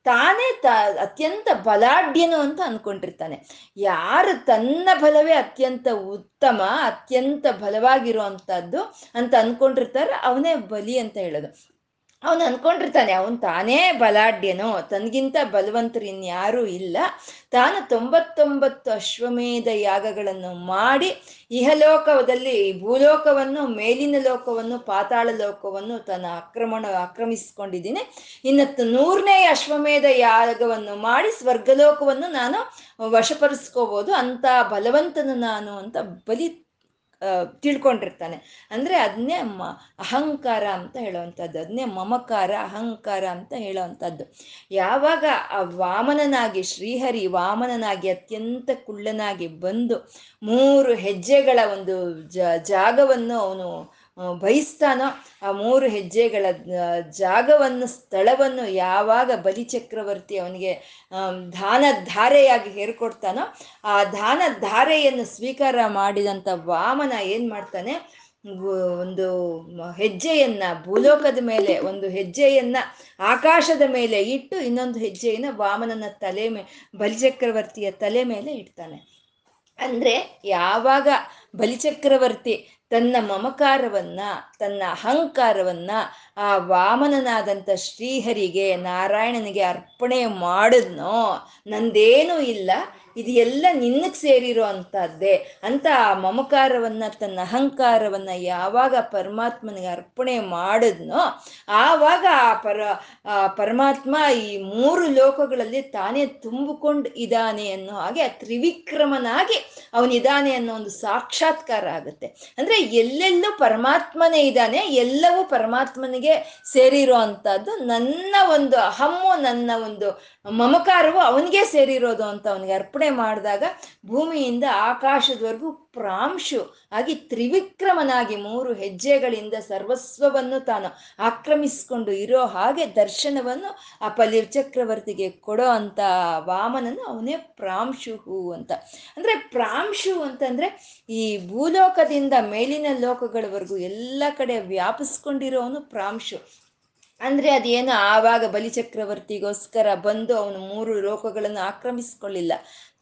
ತಾನೇ ತ ಅತ್ಯಂತ ಬಲಾಢ್ಯನು ಅಂತ ಅನ್ಕೊಂಡಿರ್ತಾನೆ. ಯಾರು ತನ್ನ ಬಲವೇ ಅತ್ಯಂತ ಉತ್ತಮ, ಅತ್ಯಂತ ಬಲವಾಗಿರುವಂತಹದ್ದು ಅಂತ ಅನ್ಕೊಂಡಿರ್ತಾರ ಅವನೇ ಬಲಿ ಅಂತ ಹೇಳೋದು. ಅವನು ಅನ್ಕೊಂಡಿರ್ತಾನೆ, ಅವನು ತಾನೇ ಬಲಾಢ್ಯನೋ, ತನಗಿಂತ ಬಲವಂತರು ಇನ್ಯಾರೂ ಇಲ್ಲ. ತಾನು ತೊಂಬತ್ತೊಂಬತ್ತು ಅಶ್ವಮೇಧ ಯಾಗಗಳನ್ನು ಮಾಡಿ ಇಹಲೋಕದಲ್ಲಿ ಭೂಲೋಕವನ್ನು, ಮೇಲಿನ ಲೋಕವನ್ನು, ಪಾತಾಳ ಲೋಕವನ್ನು ತನ್ನ ಆಕ್ರಮಣ, ಆಕ್ರಮಿಸಿಕೊಂಡಿದ್ದೀನಿ. ಇನ್ನತ್ತು ನೂರನೇ ಅಶ್ವಮೇಧ ಯಾಗವನ್ನು ಮಾಡಿ ಸ್ವರ್ಗಲೋಕವನ್ನು ನಾನು ವಶಪಡಿಸ್ಕೋಬೋದು ಅಂತ ಬಲವಂತನು ನಾನು ಅಂತ ಬಲಿ ತಿಳ್ಕೊಂಡಿರ್ತಾನೆ. ಅಂದರೆ ಅದನ್ನೇ ಮ, ಅಹಂಕಾರ ಅಂತ ಹೇಳುವಂಥದ್ದು. ಅದನ್ನೇ ಮಮಕಾರ, ಅಹಂಕಾರ ಅಂತ ಹೇಳುವಂಥದ್ದು. ಯಾವಾಗ ಆ ವಾಮನನಾಗಿ, ಶ್ರೀಹರಿ ವಾಮನನಾಗಿ, ಅತ್ಯಂತ ಕುಳ್ಳನಾಗಿ ಬಂದು ಮೂರು ಹೆಜ್ಜೆಗಳ ಒಂದು ಜಾಗವನ್ನು ಅವನು ಬಯಸ್ತಾನೋ ಆ ಮೂರು ಹೆಜ್ಜೆಗಳ ಜಾಗವನ್ನು, ಸ್ಥಳವನ್ನು ಯಾವಾಗ ಬಲಿಚಕ್ರವರ್ತಿ ಅವನಿಗೆ ದಾನ ಧಾರೆಯಾಗಿ ಹೇರ್ಕೊಡ್ತಾನೋ ಆ ದಾನ ಧಾರೆಯನ್ನು ಸ್ವೀಕಾರ ಮಾಡಿದಂಥ ವಾಮನ ಏನು ಮಾಡ್ತಾನೆ? ಒಂದು ಹೆಜ್ಜೆಯನ್ನ, ಭೂಲೋಕದ ಮೇಲೆ, ಒಂದು ಹೆಜ್ಜೆಯನ್ನ ಆಕಾಶದ ಮೇಲೆ ಇಟ್ಟು ಇನ್ನೊಂದು ಹೆಜ್ಜೆಯನ್ನ ವಾಮನನ ತಲೆ ಮೇ ಬಲಿಚಕ್ರವರ್ತಿಯ ತಲೆ ಮೇಲೆ ಇಡ್ತಾನೆ. ಅಂದ್ರೆ ಯಾವಾಗ ಬಲಿಚಕ್ರವರ್ತಿ ತನ್ನ ಮಮಕಾರವನ್ನ ತನ್ನ ಅಹಂಕಾರವನ್ನ ಆ ವಾಮನನಾದಂಥ ಶ್ರೀಹರಿಗೆ ನಾರಾಯಣನಿಗೆ ಅರ್ಪಣೆ ಮಾಡಿದ್ನೋ? ನಂದೇನೂ ಇಲ್ಲ. ಇದು ಎಲ್ಲ ನಿನ್ನಕ್ಕೆ ಸೇರಿರೋ ಅಂತ ಆ ಮಮಕಾರವನ್ನು, ತನ್ನ ಅಹಂಕಾರವನ್ನ ಯಾವಾಗ ಪರಮಾತ್ಮನಿಗೆ ಅರ್ಪಣೆ ಮಾಡಿದ್ನೋ, ಆವಾಗ ಆ ಪರ ಪರಮಾತ್ಮ ಈ ಮೂರು ಲೋಕಗಳಲ್ಲಿ ತಾನೇ ತುಂಬಿಕೊಂಡು ಇದ್ದಾನೆ ಅನ್ನೋ ಹಾಗೆ ಆ ತ್ರಿವಿಕ್ರಮನಾಗಿ ಅವನಿದ್ದಾನೆ ಅನ್ನೋ ಒಂದು ಸಾಕ್ಷಾತ್ಕಾರ ಆಗುತ್ತೆ. ಅಂದ್ರೆ ಎಲ್ಲೆಲ್ಲೂ ಪರಮಾತ್ಮನೇ ಇದ್ದಾನೆ, ಎಲ್ಲವೂ ಪರಮಾತ್ಮನಿಗೆ ಸೇರಿರೋ ಅಂಥದ್ದು ನನ್ನ ಒಂದು ಅಹಮ್ಮು ನನ್ನ ಒಂದು ಮಮಕಾರವು ಅವನಿಗೆ ಸೇರಿರೋದು ಅಂತ ಅವನಿಗೆ ಅರ್ಪಣೆ ಮಾಡಿದಾಗ ಭೂಮಿಯಿಂದ ಆಕಾಶದವರೆಗೂ ಪ್ರಾಂಶು, ಆಗಿ ತ್ರಿವಿಕ್ರಮನಾಗಿ ಮೂರು ಹೆಜ್ಜೆಗಳಿಂದ ಸರ್ವಸ್ವವನ್ನು ತಾನು ಆಕ್ರಮಿಸಿಕೊಂಡು ಇರೋ ಹಾಗೆ ದರ್ಶನವನ್ನು ಆ ಪಲಿರ್ಚಕ್ರವರ್ತಿಗೆ ಕೊಡೋ ಅಂತ ವಾಮನನು ಅವನೇ ಪ್ರಾಂಶುಹು ಅಂತ. ಅಂದ್ರೆ ಪ್ರಾಂಶು ಅಂತಂದ್ರೆ ಈ ಭೂಲೋಕದಿಂದ ಮೇಲಿನ ಲೋಕಗಳವರೆಗೂ ಎಲ್ಲ ಕಡೆ ವ್ಯಾಪಿಸ್ಕೊಂಡಿರೋನು ಪ್ರಾಂಶು. ಅಂದ್ರೆ ಅದೇನು ಆವಾಗ ಬಲಿಚಕ್ರವರ್ತಿಗೋಸ್ಕರ ಬಂದು ಅವನು ಮೂರು ಲೋಕಗಳನ್ನು ಆಕ್ರಮಿಸ್ಕೊಳ್ಳಿಲ್ಲ.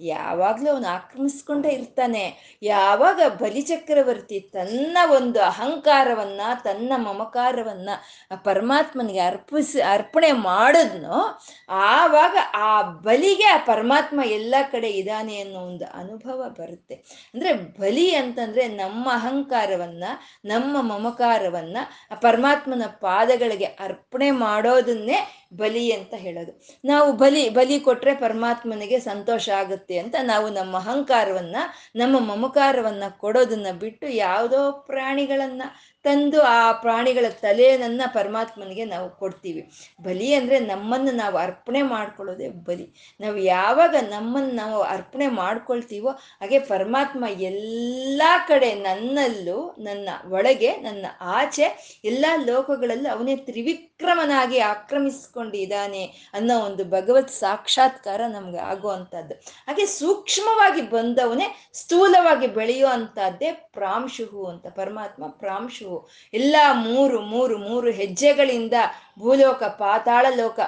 ಯಾವಾಗಲೂ ಅವನು ಆಕ್ರಮಿಸ್ಕೊಂಡೇ ಇರ್ತಾನೆ. ಯಾವಾಗ ಬಲಿಚಕ್ರವರ್ತಿ ತನ್ನ ಒಂದು ಅಹಂಕಾರವನ್ನ, ತನ್ನ ಮಮಕಾರವನ್ನ ಪರಮಾತ್ಮನಿಗೆ ಅರ್ಪಿಸಿ, ಅರ್ಪಣೆ ಮಾಡಿದ್ನೋ, ಆವಾಗ ಆ ಬಲಿಗೆ ಆ ಪರಮಾತ್ಮ ಎಲ್ಲ ಕಡೆ ಇದ್ದಾನೆ ಅನ್ನೋ ಒಂದು ಅನುಭವ ಬರುತ್ತೆ. ಅಂದ್ರೆ ಬಲಿ ಅಂತಂದ್ರೆ ನಮ್ಮ ಅಹಂಕಾರವನ್ನ, ನಮ್ಮ ಮಮಕಾರವನ್ನ ಪರಮಾತ್ಮನ ಪಾದಗಳಿಗೆ ಅರ್ಪಣೆ ಮಾಡೋದನ್ನೇ ಬಲಿ ಅಂತ ಹೇಳೋದು. ನಾವು ಬಲಿ ಬಲಿ ಕೊಟ್ರೆ ಪರಮಾತ್ಮನಿಗೆ ಸಂತೋಷ ಆಗುತ್ತೆ ಅಂತ ನಾವು ನಮ್ಮ ಅಹಂಕಾರವನ್ನ, ನಮ್ಮ ಮಮಕಾರವನ್ನ ಕೊಡೋದನ್ನ ಬಿಟ್ಟು ಯಾವುದೋ ಪ್ರಾಣಿಗಳನ್ನ ತಂದು ಆ ಪ್ರಾಣಿಗಳ ತಲೆಯನ್ನ ಪರಮಾತ್ಮನಿಗೆ ನಾವು ಕೊಡ್ತೀವಿ. ಬಲಿ ಅಂದ್ರೆ ನಮ್ಮನ್ನು ನಾವು ಅರ್ಪಣೆ ಮಾಡ್ಕೊಳ್ಳೋದೇ ಬಲಿ. ನಾವು ಯಾವಾಗ ನಮ್ಮನ್ನು ನಾವು ಅರ್ಪಣೆ ಮಾಡ್ಕೊಳ್ತೀವೋ ಹಾಗೆ ಪರಮಾತ್ಮ ಎಲ್ಲ ಕಡೆ ನನ್ನಲ್ಲೂ, ನನ್ನ ಒಳಗೆ, ನನ್ನ ಆಚೆ ಎಲ್ಲ ಲೋಕಗಳಲ್ಲೂ ಅವನೇ ತ್ರಿವಿಕ್ರಮನಾಗಿ ಆಕ್ರಮಿಸ್ಕೊಂಡಿದ್ದಾನೆ ಅನ್ನೋ ಒಂದು ಭಗವತ್ ಸಾಕ್ಷಾತ್ಕಾರ ನಮ್ಗೆ ಆಗುವಂಥದ್ದು. ಹಾಗೆ ಸೂಕ್ಷ್ಮವಾಗಿ ಬಂದವನೇ ಸ್ಥೂಲವಾಗಿ ಬೆಳೆಯೋ ಅಂತದ್ದೇ ಪ್ರಾಂಶುಹು ಅಂತ ಪರಮಾತ್ಮ ಪ್ರಾಂಶುಹು ಎಲ್ಲ ಮೂರು ಮೂರು ಮೂರು ಹೆಜ್ಜೆಗಳಿಂದ ಭೂಲೋಕ, ಪಾತಾಳ ಲೋಕ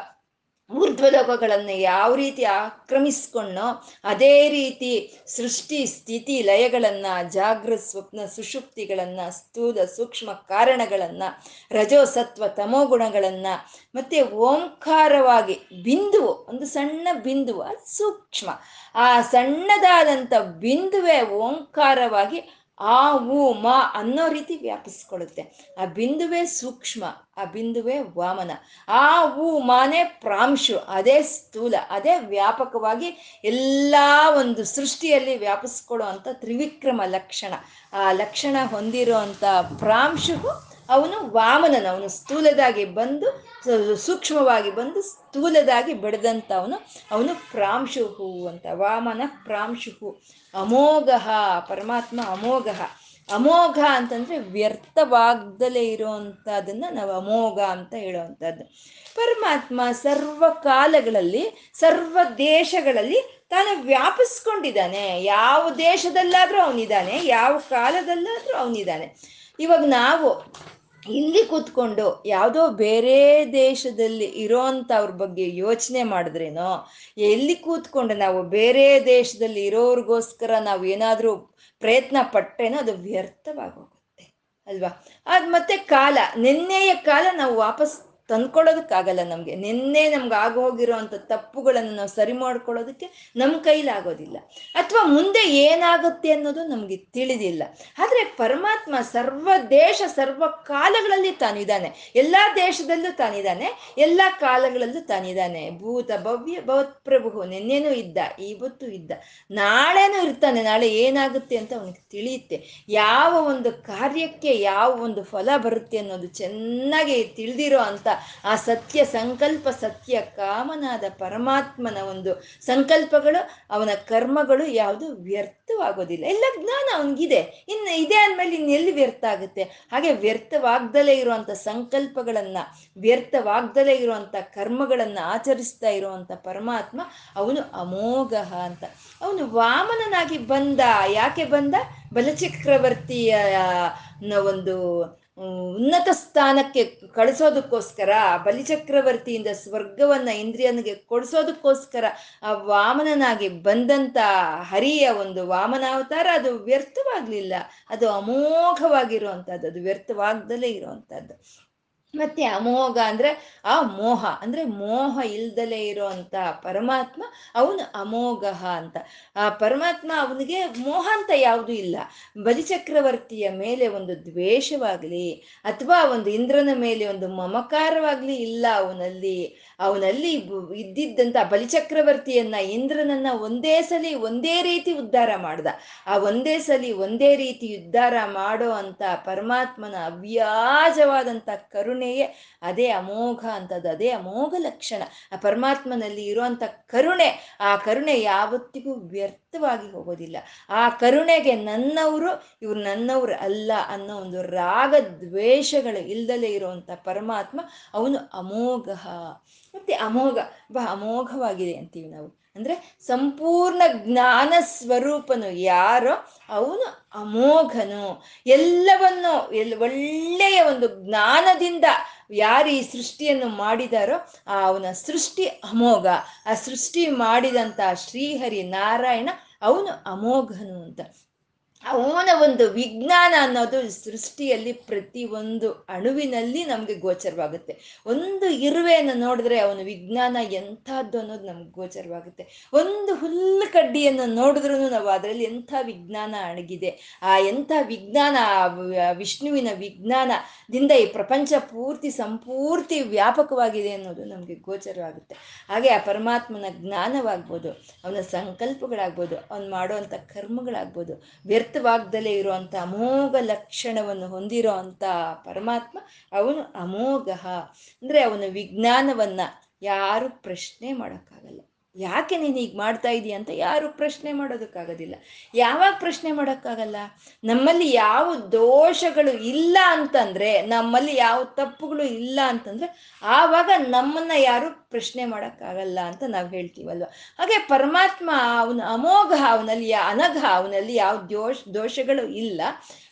ಊರ್ಧ್ವಲೋಕಗಳನ್ನು ಯಾವ ರೀತಿ ಆಕ್ರಮಿಸ್ಕೊಂಡೋ ಅದೇ ರೀತಿ ಸೃಷ್ಟಿ, ಸ್ಥಿತಿ, ಲಯಗಳನ್ನ ಜಾಗೃತ ಸ್ವಪ್ನ, ಸುಷುಪ್ತಿಗಳನ್ನ, ಸ್ಥೂಲ ಸೂಕ್ಷ್ಮ ಕಾರಣಗಳನ್ನ ರಜೋ ಸತ್ವ ತಮೋ ಗುಣಗಳನ್ನ, ಮತ್ತೆ ಓಂಕಾರವಾಗಿ ಬಿಂದುವು, ಒಂದು ಸಣ್ಣ ಬಿಂದುವ, ಸೂಕ್ಷ್ಮ. ಆ ಸಣ್ಣದಾದಂಥ ಬಿಂದುವೆ ಓಂಕಾರವಾಗಿ ಆ ಉ ಮ ಅನ್ನೋ ರೀತಿ ವ್ಯಾಪಿಸ್ಕೊಳ್ಳುತ್ತೆ. ಆ ಬಿಂದುವೆ ಸೂಕ್ಷ್ಮ, ಆ ಬಿಂದುವೆ ವಾಮನ. ಆ, ಊ, ಮಾನೆ ಪ್ರಾಂಶು, ಅದೇ ಸ್ಥೂಲ, ಅದೇ ವ್ಯಾಪಕವಾಗಿ ಎಲ್ಲ ಒಂದು ಸೃಷ್ಟಿಯಲ್ಲಿ ವ್ಯಾಪಿಸ್ಕೊಳ್ಳೋ ಅಂಥ ತ್ರಿವಿಕ್ರಮ ಲಕ್ಷಣ. ಆ ಲಕ್ಷಣ ಹೊಂದಿರೋ ಅಂಥ ಪ್ರಾಂಶುಗೂ ಅವನು ವಾಮನನ, ಅವನು ಸ್ಥೂಲದಾಗಿ ಬಂದು ಸೂಕ್ಷ್ಮವಾಗಿ ಬಂದು ಸ್ಥೂಲದಾಗಿ ಬೆಳೆದಂಥ ಅವನು ಪ್ರಾಂಶುಹು ಅಂತ. ವಾಮನ ಪ್ರಾಂಶುಹು. ಅಮೋಘ, ಪರಮಾತ್ಮ ಅಮೋಘ. ಅಮೋಘ ಅಂತಂದ್ರೆ ವ್ಯರ್ಥವಾಗ್ದಲೇ ಇರುವಂತಹದನ್ನ ನಾವು ಅಮೋಘ ಅಂತ ಹೇಳುವಂಥದ್ದು ಪರಮಾತ್ಮ ಸರ್ವ ಕಾಲಗಳಲ್ಲಿ, ಸರ್ವ ದೇಶಗಳಲ್ಲಿ ತಾನು ವ್ಯಾಪಿಸ್ಕೊಂಡಿದ್ದಾನೆ. ಯಾವ ದೇಶದಲ್ಲಾದರೂ ಅವನಿದ್ದಾನೆ, ಯಾವ ಕಾಲದಲ್ಲಾದರೂ ಅವನಿದ್ದಾನೆ. ಇವಾಗ ನಾವು ಇಲ್ಲಿ ಕೂತ್ಕೊಂಡು ಯಾವುದೋ ಬೇರೆ ದೇಶದಲ್ಲಿ ಇರೋಂಥವ್ರ ಬಗ್ಗೆ ಯೋಚನೆ ಮಾಡಿದ್ರೇನೋ, ಎಲ್ಲಿ ಕೂತ್ಕೊಂಡು ನಾವು ಬೇರೆ ದೇಶದಲ್ಲಿ ಇರೋರಿಗೋಸ್ಕರ ನಾವು ಏನಾದರೂ ಪ್ರಯತ್ನ ಪಟ್ಟೇನೋ ಅದು ವ್ಯರ್ಥವಾಗೋಗುತ್ತೆ ಅಲ್ವಾ? ಅದು ಮತ್ತೆ ಕಾಲ, ನಿನ್ನೆಯ ಕಾಲ ನಾವು ವಾಪಸ್ ತಂದ್ಕೊಳ್ಳೋದಕ್ಕಾಗಲ್ಲ ನಮಗೆ. ನಿನ್ನೆ ನಮ್ಗೆ ಆಗೋಗಿರೋ ಅಂಥ ತಪ್ಪುಗಳನ್ನು ನಾವು ಸರಿ ಮಾಡ್ಕೊಳ್ಳೋದಕ್ಕೆ ನಮ್ಮ ಕೈಲಾಗೋದಿಲ್ಲ ಅಥವಾ ಮುಂದೆ ಏನಾಗುತ್ತೆ ಅನ್ನೋದು ನಮಗೆ ತಿಳಿದಿಲ್ಲ. ಆದರೆ ಪರಮಾತ್ಮ ಸರ್ವ ದೇಶ, ಸರ್ವ ಕಾಲಗಳಲ್ಲಿ ತಾನಿದ್ದಾನೆ. ಎಲ್ಲ ದೇಶದಲ್ಲೂ ತಾನಿದ್ದಾನೆ. ಎಲ್ಲ ಕಾಲಗಳಲ್ಲೂ ತಾನಿದ್ದಾನೆ. ಭೂತ ಭವ್ಯ ಭವತ್ಪ್ರಭು ನಿನ್ನೆನೂ ಇದ್ದ ಇವತ್ತು ಇದ್ದ. ನಾಳೆನೂ ಇರ್ತಾನೆ. ನಾಳೆ ಏನಾಗುತ್ತೆ ಅಂತ ಅವನಿಗೆ ತಿಳಿಯುತ್ತೆ. ಯಾವ ಒಂದು ಕಾರ್ಯಕ್ಕೆ, ಯಾವ ಒಂದು ಫಲ ಬರುತ್ತೆ ಅನ್ನೋದು ಚೆನ್ನಾಗಿ ತಿಳಿದಿರೋ ಅಂತ ಆ ಸತ್ಯ ಸಂಕಲ್ಪ, ಸತ್ಯ ಕಾಮನಾದ ಪರಮಾತ್ಮನ ಒಂದು ಸಂಕಲ್ಪಗಳು, ಅವನ ಕರ್ಮಗಳು ಯಾವುದು ವ್ಯರ್ಥವಾಗೋದಿಲ್ಲ. ಎಲ್ಲ ಜ್ಞಾನ ಅವನಿಗಿದೆ. ಇನ್ನು ಇದೆ ಅಂದಮೇಲೆ ಇನ್ನೆಲ್ಲಿ ವ್ಯರ್ಥ ಆಗುತ್ತೆ? ಹಾಗೆ ವ್ಯರ್ಥವಾಗ್ದಲೇ ಇರುವಂಥ ಸಂಕಲ್ಪಗಳನ್ನ, ವ್ಯರ್ಥವಾಗ್ದಲೇ ಇರುವಂಥ ಕರ್ಮಗಳನ್ನ ಆಚರಿಸ್ತಾ ಇರುವಂಥ ಪರಮಾತ್ಮ ಅವನು ಅಮೋಘ ಅಂತ. ಅವನು ವಾಮನನಾಗಿ ಬಂದ, ಯಾಕೆ ಬಂದ? ಬಲಚಕ್ರವರ್ತಿಯ ಒಂದು ಉನ್ನತ ಸ್ಥಾನಕ್ಕೆ ಕಳಿಸೋದಕ್ಕೋಸ್ಕರ, ಬಲಿಚಕ್ರವರ್ತಿಯಿಂದ ಸ್ವರ್ಗವನ್ನ ಇಂದ್ರಿಯನಿಗೆ ಕೊಡಿಸೋದಕ್ಕೋಸ್ಕರ ಆ ವಾಮನನಾಗಿ ಬಂದಂತ ಹರಿಯ ಒಂದು ವಾಮನಾವತಾರ, ಅದು ವ್ಯರ್ಥವಾಗ್ಲಿಲ್ಲ. ಅದು ಅಮೋಘವಾಗಿರುವಂತಹದ್ದು, ಅದು ವ್ಯರ್ಥವಾಗ್ದಲೇ ಇರುವಂತಹದ್ದು. ಮತ್ತೆ ಅಮೋಘ ಅಂದ್ರೆ ಆ ಮೋಹ, ಅಂದ್ರೆ ಮೋಹ ಇಲ್ದಲೆ ಇರೋಂತ ಪರಮಾತ್ಮ ಅವನು ಅಮೋಘ ಅಂತ. ಆ ಪರಮಾತ್ಮ ಅವನಿಗೆ ಮೋಹ ಅಂತ ಯಾವುದೂ ಇಲ್ಲ. ಬಲಿಚಕ್ರವರ್ತಿಯ ಮೇಲೆ ಒಂದು ದ್ವೇಷವಾಗ್ಲಿ, ಅಥವಾ ಒಂದು ಇಂದ್ರನ ಮೇಲೆ ಒಂದು ಮಮಕಾರವಾಗ್ಲಿ ಇಲ್ಲ ಅವನಲ್ಲಿ. ಅವನಲ್ಲಿ ಇದ್ದಿದ್ದಂತ ಬಲಿಚಕ್ರವರ್ತಿಯನ್ನ ಇಂದ್ರನನ್ನ ಒಂದೇ ಸಲಿ ಒಂದೇ ರೀತಿ ಉದ್ಧಾರ ಮಾಡ್ದ. ಆ ಒಂದೇ ಸಲಿ ಒಂದೇ ರೀತಿ ಉದ್ಧಾರ ಮಾಡೋ ಅಂತ ಪರಮಾತ್ಮನ ಅವ್ಯಾಜವಾದಂತ ಕರುಣೆಯೇ ಅದೇ ಅಮೋಘ ಅಂತದ್ದು ಅದೇ ಅಮೋಘ ಲಕ್ಷಣ. ಆ ಪರಮಾತ್ಮನಲ್ಲಿ ಇರುವಂತ ಕರುಣೆ, ಆ ಕರುಣೆ ಯಾವತ್ತಿಗೂ ವ್ಯರ್ಥವಾಗಿ ಹೋಗೋದಿಲ್ಲ. ಆ ಕರುಣೆಗೆ ನನ್ನವರು, ಇವ್ರು ನನ್ನವ್ರು ಅಲ್ಲ ಅನ್ನೋ ಒಂದು ರಾಗ ದ್ವೇಷಗಳು ಇಲ್ದಲೇ ಇರುವಂತ ಪರಮಾತ್ಮ ಅವನು ಅಮೋಘ. ಮತ್ತೆ ಅಮೋಘ ಬಹ ಅಮೋಘವಾಗಿದೆ ಅಂತೀವಿ ನಾವು. ಅಂದ್ರೆ ಸಂಪೂರ್ಣ ಜ್ಞಾನ ಸ್ವರೂಪನು ಯಾರೋ ಅವನು ಅಮೋಘನು. ಎಲ್ಲವನ್ನು, ಎಲ್ ಒಳ್ಳೆಯ ಒಂದು ಜ್ಞಾನದಿಂದ ಯಾರು ಈ ಸೃಷ್ಟಿಯನ್ನು ಮಾಡಿದಾರೋ ಆ ಅವನ ಸೃಷ್ಟಿ ಅಮೋಘ. ಆ ಸೃಷ್ಟಿ ಮಾಡಿದಂತ ಶ್ರೀಹರಿ ನಾರಾಯಣ ಅವನು ಅಮೋಘನು ಅಂತ. ಅವನ ಒಂದು ವಿಜ್ಞಾನ ಅನ್ನೋದು ಸೃಷ್ಟಿಯಲ್ಲಿ ಪ್ರತಿ ಒಂದು ಅಣುವಿನಲ್ಲಿ ನಮಗೆ ಗೋಚರವಾಗುತ್ತೆ. ಒಂದು ಇರುವೆಯನ್ನು ನೋಡಿದ್ರೆ ಅವನ ವಿಜ್ಞಾನ ಎಂಥದ್ದು ಅನ್ನೋದು ನಮ್ಗೆ ಗೋಚರವಾಗುತ್ತೆ. ಒಂದು ಹುಲ್ಲು ಕಡ್ಡಿಯನ್ನು ನೋಡಿದ್ರೂ ನಾವು ಅದರಲ್ಲಿ ಎಂಥ ವಿಜ್ಞಾನ ಅಣಗಿದೆ. ಆ ಎಂಥ ವಿಜ್ಞಾನ ವಿಷ್ಣುವಿನ ವಿಜ್ಞಾನದಿಂದ ಈ ಪ್ರಪಂಚ ಪೂರ್ತಿ ಸಂಪೂರ್ತಿ ವ್ಯಾಪಕವಾಗಿದೆ ಅನ್ನೋದು ನಮಗೆ ಗೋಚರವಾಗುತ್ತೆ. ಹಾಗೆ ಆ ಪರಮಾತ್ಮನ ಜ್ಞಾನವಾಗ್ಬೋದು, ಅವನ ಸಂಕಲ್ಪಗಳಾಗ್ಬೋದು, ಅವನು ಮಾಡುವಂಥ ಕರ್ಮಗಳಾಗ್ಬೋದು, ವ್ಯರ್ಥ ವ್ಯರ್ಥವಾಗ್ದಲೇ ಇರುವಂತ ಅಮೋಘ ಲಕ್ಷಣವನ್ನು ಹೊಂದಿರೋ ಅಂಥ ಪರಮಾತ್ಮ, ಅವನು ಅಮೋಘ. ಅಂದ್ರೆ ಅವನ ವಿಜ್ಞಾನವನ್ನ ಯಾರು ಪ್ರಶ್ನೆ ಮಾಡೋಕ್ಕಾಗಲ್ಲ. ಯಾಕೆ ನೀನು ಹೀಗೆ ಮಾಡ್ತಾ ಇದೀಯ ಅಂತ ಯಾರು ಪ್ರಶ್ನೆ ಮಾಡೋದಕ್ಕಾಗೋದಿಲ್ಲ. ಯಾವಾಗ ಪ್ರಶ್ನೆ ಮಾಡೋಕ್ಕಾಗಲ್ಲ? ನಮ್ಮಲ್ಲಿ ಯಾವ ದೋಷಗಳು ಇಲ್ಲ ಅಂತಂದ್ರೆ, ನಮ್ಮಲ್ಲಿ ಯಾವ ತಪ್ಪುಗಳು ಇಲ್ಲ ಅಂತಂದ್ರೆ, ಆವಾಗ ನಮ್ಮನ್ನ ಯಾರು ಪ್ರಶ್ನೆ ಮಾಡೋಕ್ಕಾಗಲ್ಲ ಅಂತ ನಾವು ಹೇಳ್ತೀವಲ್ವ? ಹಾಗೆ ಪರಮಾತ್ಮ ಅವನ ಅಮೋಘ ಅವನಲ್ಲಿ, ಅನಘ ಅವನಲ್ಲಿ ಯಾವ ದೋಷ, ದೋಷಗಳು ಇಲ್ಲ.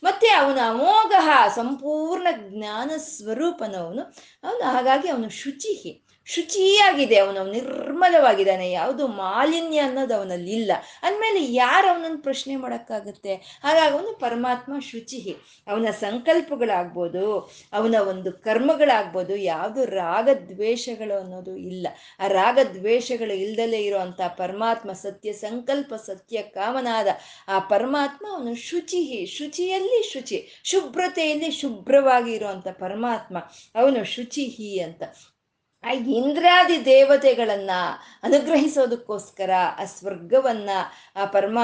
ಮತ್ತೆ ಅವನ ಅಮೋಘ, ಸಂಪೂರ್ಣ ಜ್ಞಾನ ಸ್ವರೂಪನವನು, ಅವನು ಹಾಗಾಗಿ ಅವನು ಶುಚಿಹಿ. ಶುಚಿಯಾಗಿದೆ ಅವನು, ನಿರ್ಮಲವಾಗಿದ್ದಾನೆ, ಯಾವುದು ಮಾಲಿನ್ಯ ಅನ್ನೋದು ಅವನಲ್ಲಿ ಇಲ್ಲ. ಅಂದಮೇಲೆ ಯಾರು ಅವನನ್ನು ಪ್ರಶ್ನೆ ಮಾಡೋಕ್ಕಾಗುತ್ತೆ? ಹಾಗಾಗಿ ಅವನು ಪರಮಾತ್ಮ ಶುಚಿ ಅವನ ಸಂಕಲ್ಪಗಳಾಗ್ಬೋದು, ಅವನ ಒಂದು ಕರ್ಮಗಳಾಗ್ಬೋದು, ಯಾವುದು ರಾಗದ್ವೇಷಗಳು ಅನ್ನೋದು ಇಲ್ಲ. ಆ ರಾಗದ್ವೇಷಗಳು ಇಲ್ದಲೇ ಇರುವಂಥ ಪರಮಾತ್ಮ ಸತ್ಯ, ಸಂಕಲ್ಪ ಸತ್ಯ, ಕಾಮನಾದ ಆ ಪರಮಾತ್ಮ ಅವನು ಶುಚಿ ಶುಚಿಯಲ್ಲಿ ಶುಚಿ, ಶುಭ್ರತೆಯಲ್ಲಿ ಶುಭ್ರವಾಗಿ ಇರುವಂಥ ಪರಮಾತ್ಮ ಅವನು ಶುಚಿಹಿ ಅಂತ. ಆ ಇಂದ್ರಾದಿ ದೇವತೆಗಳನ್ನ ಅನುಗ್ರಹಿಸೋದಕ್ಕೋಸ್ಕರ ಆ ಸ್ವರ್ಗವನ್ನ ಆ ಪರಮ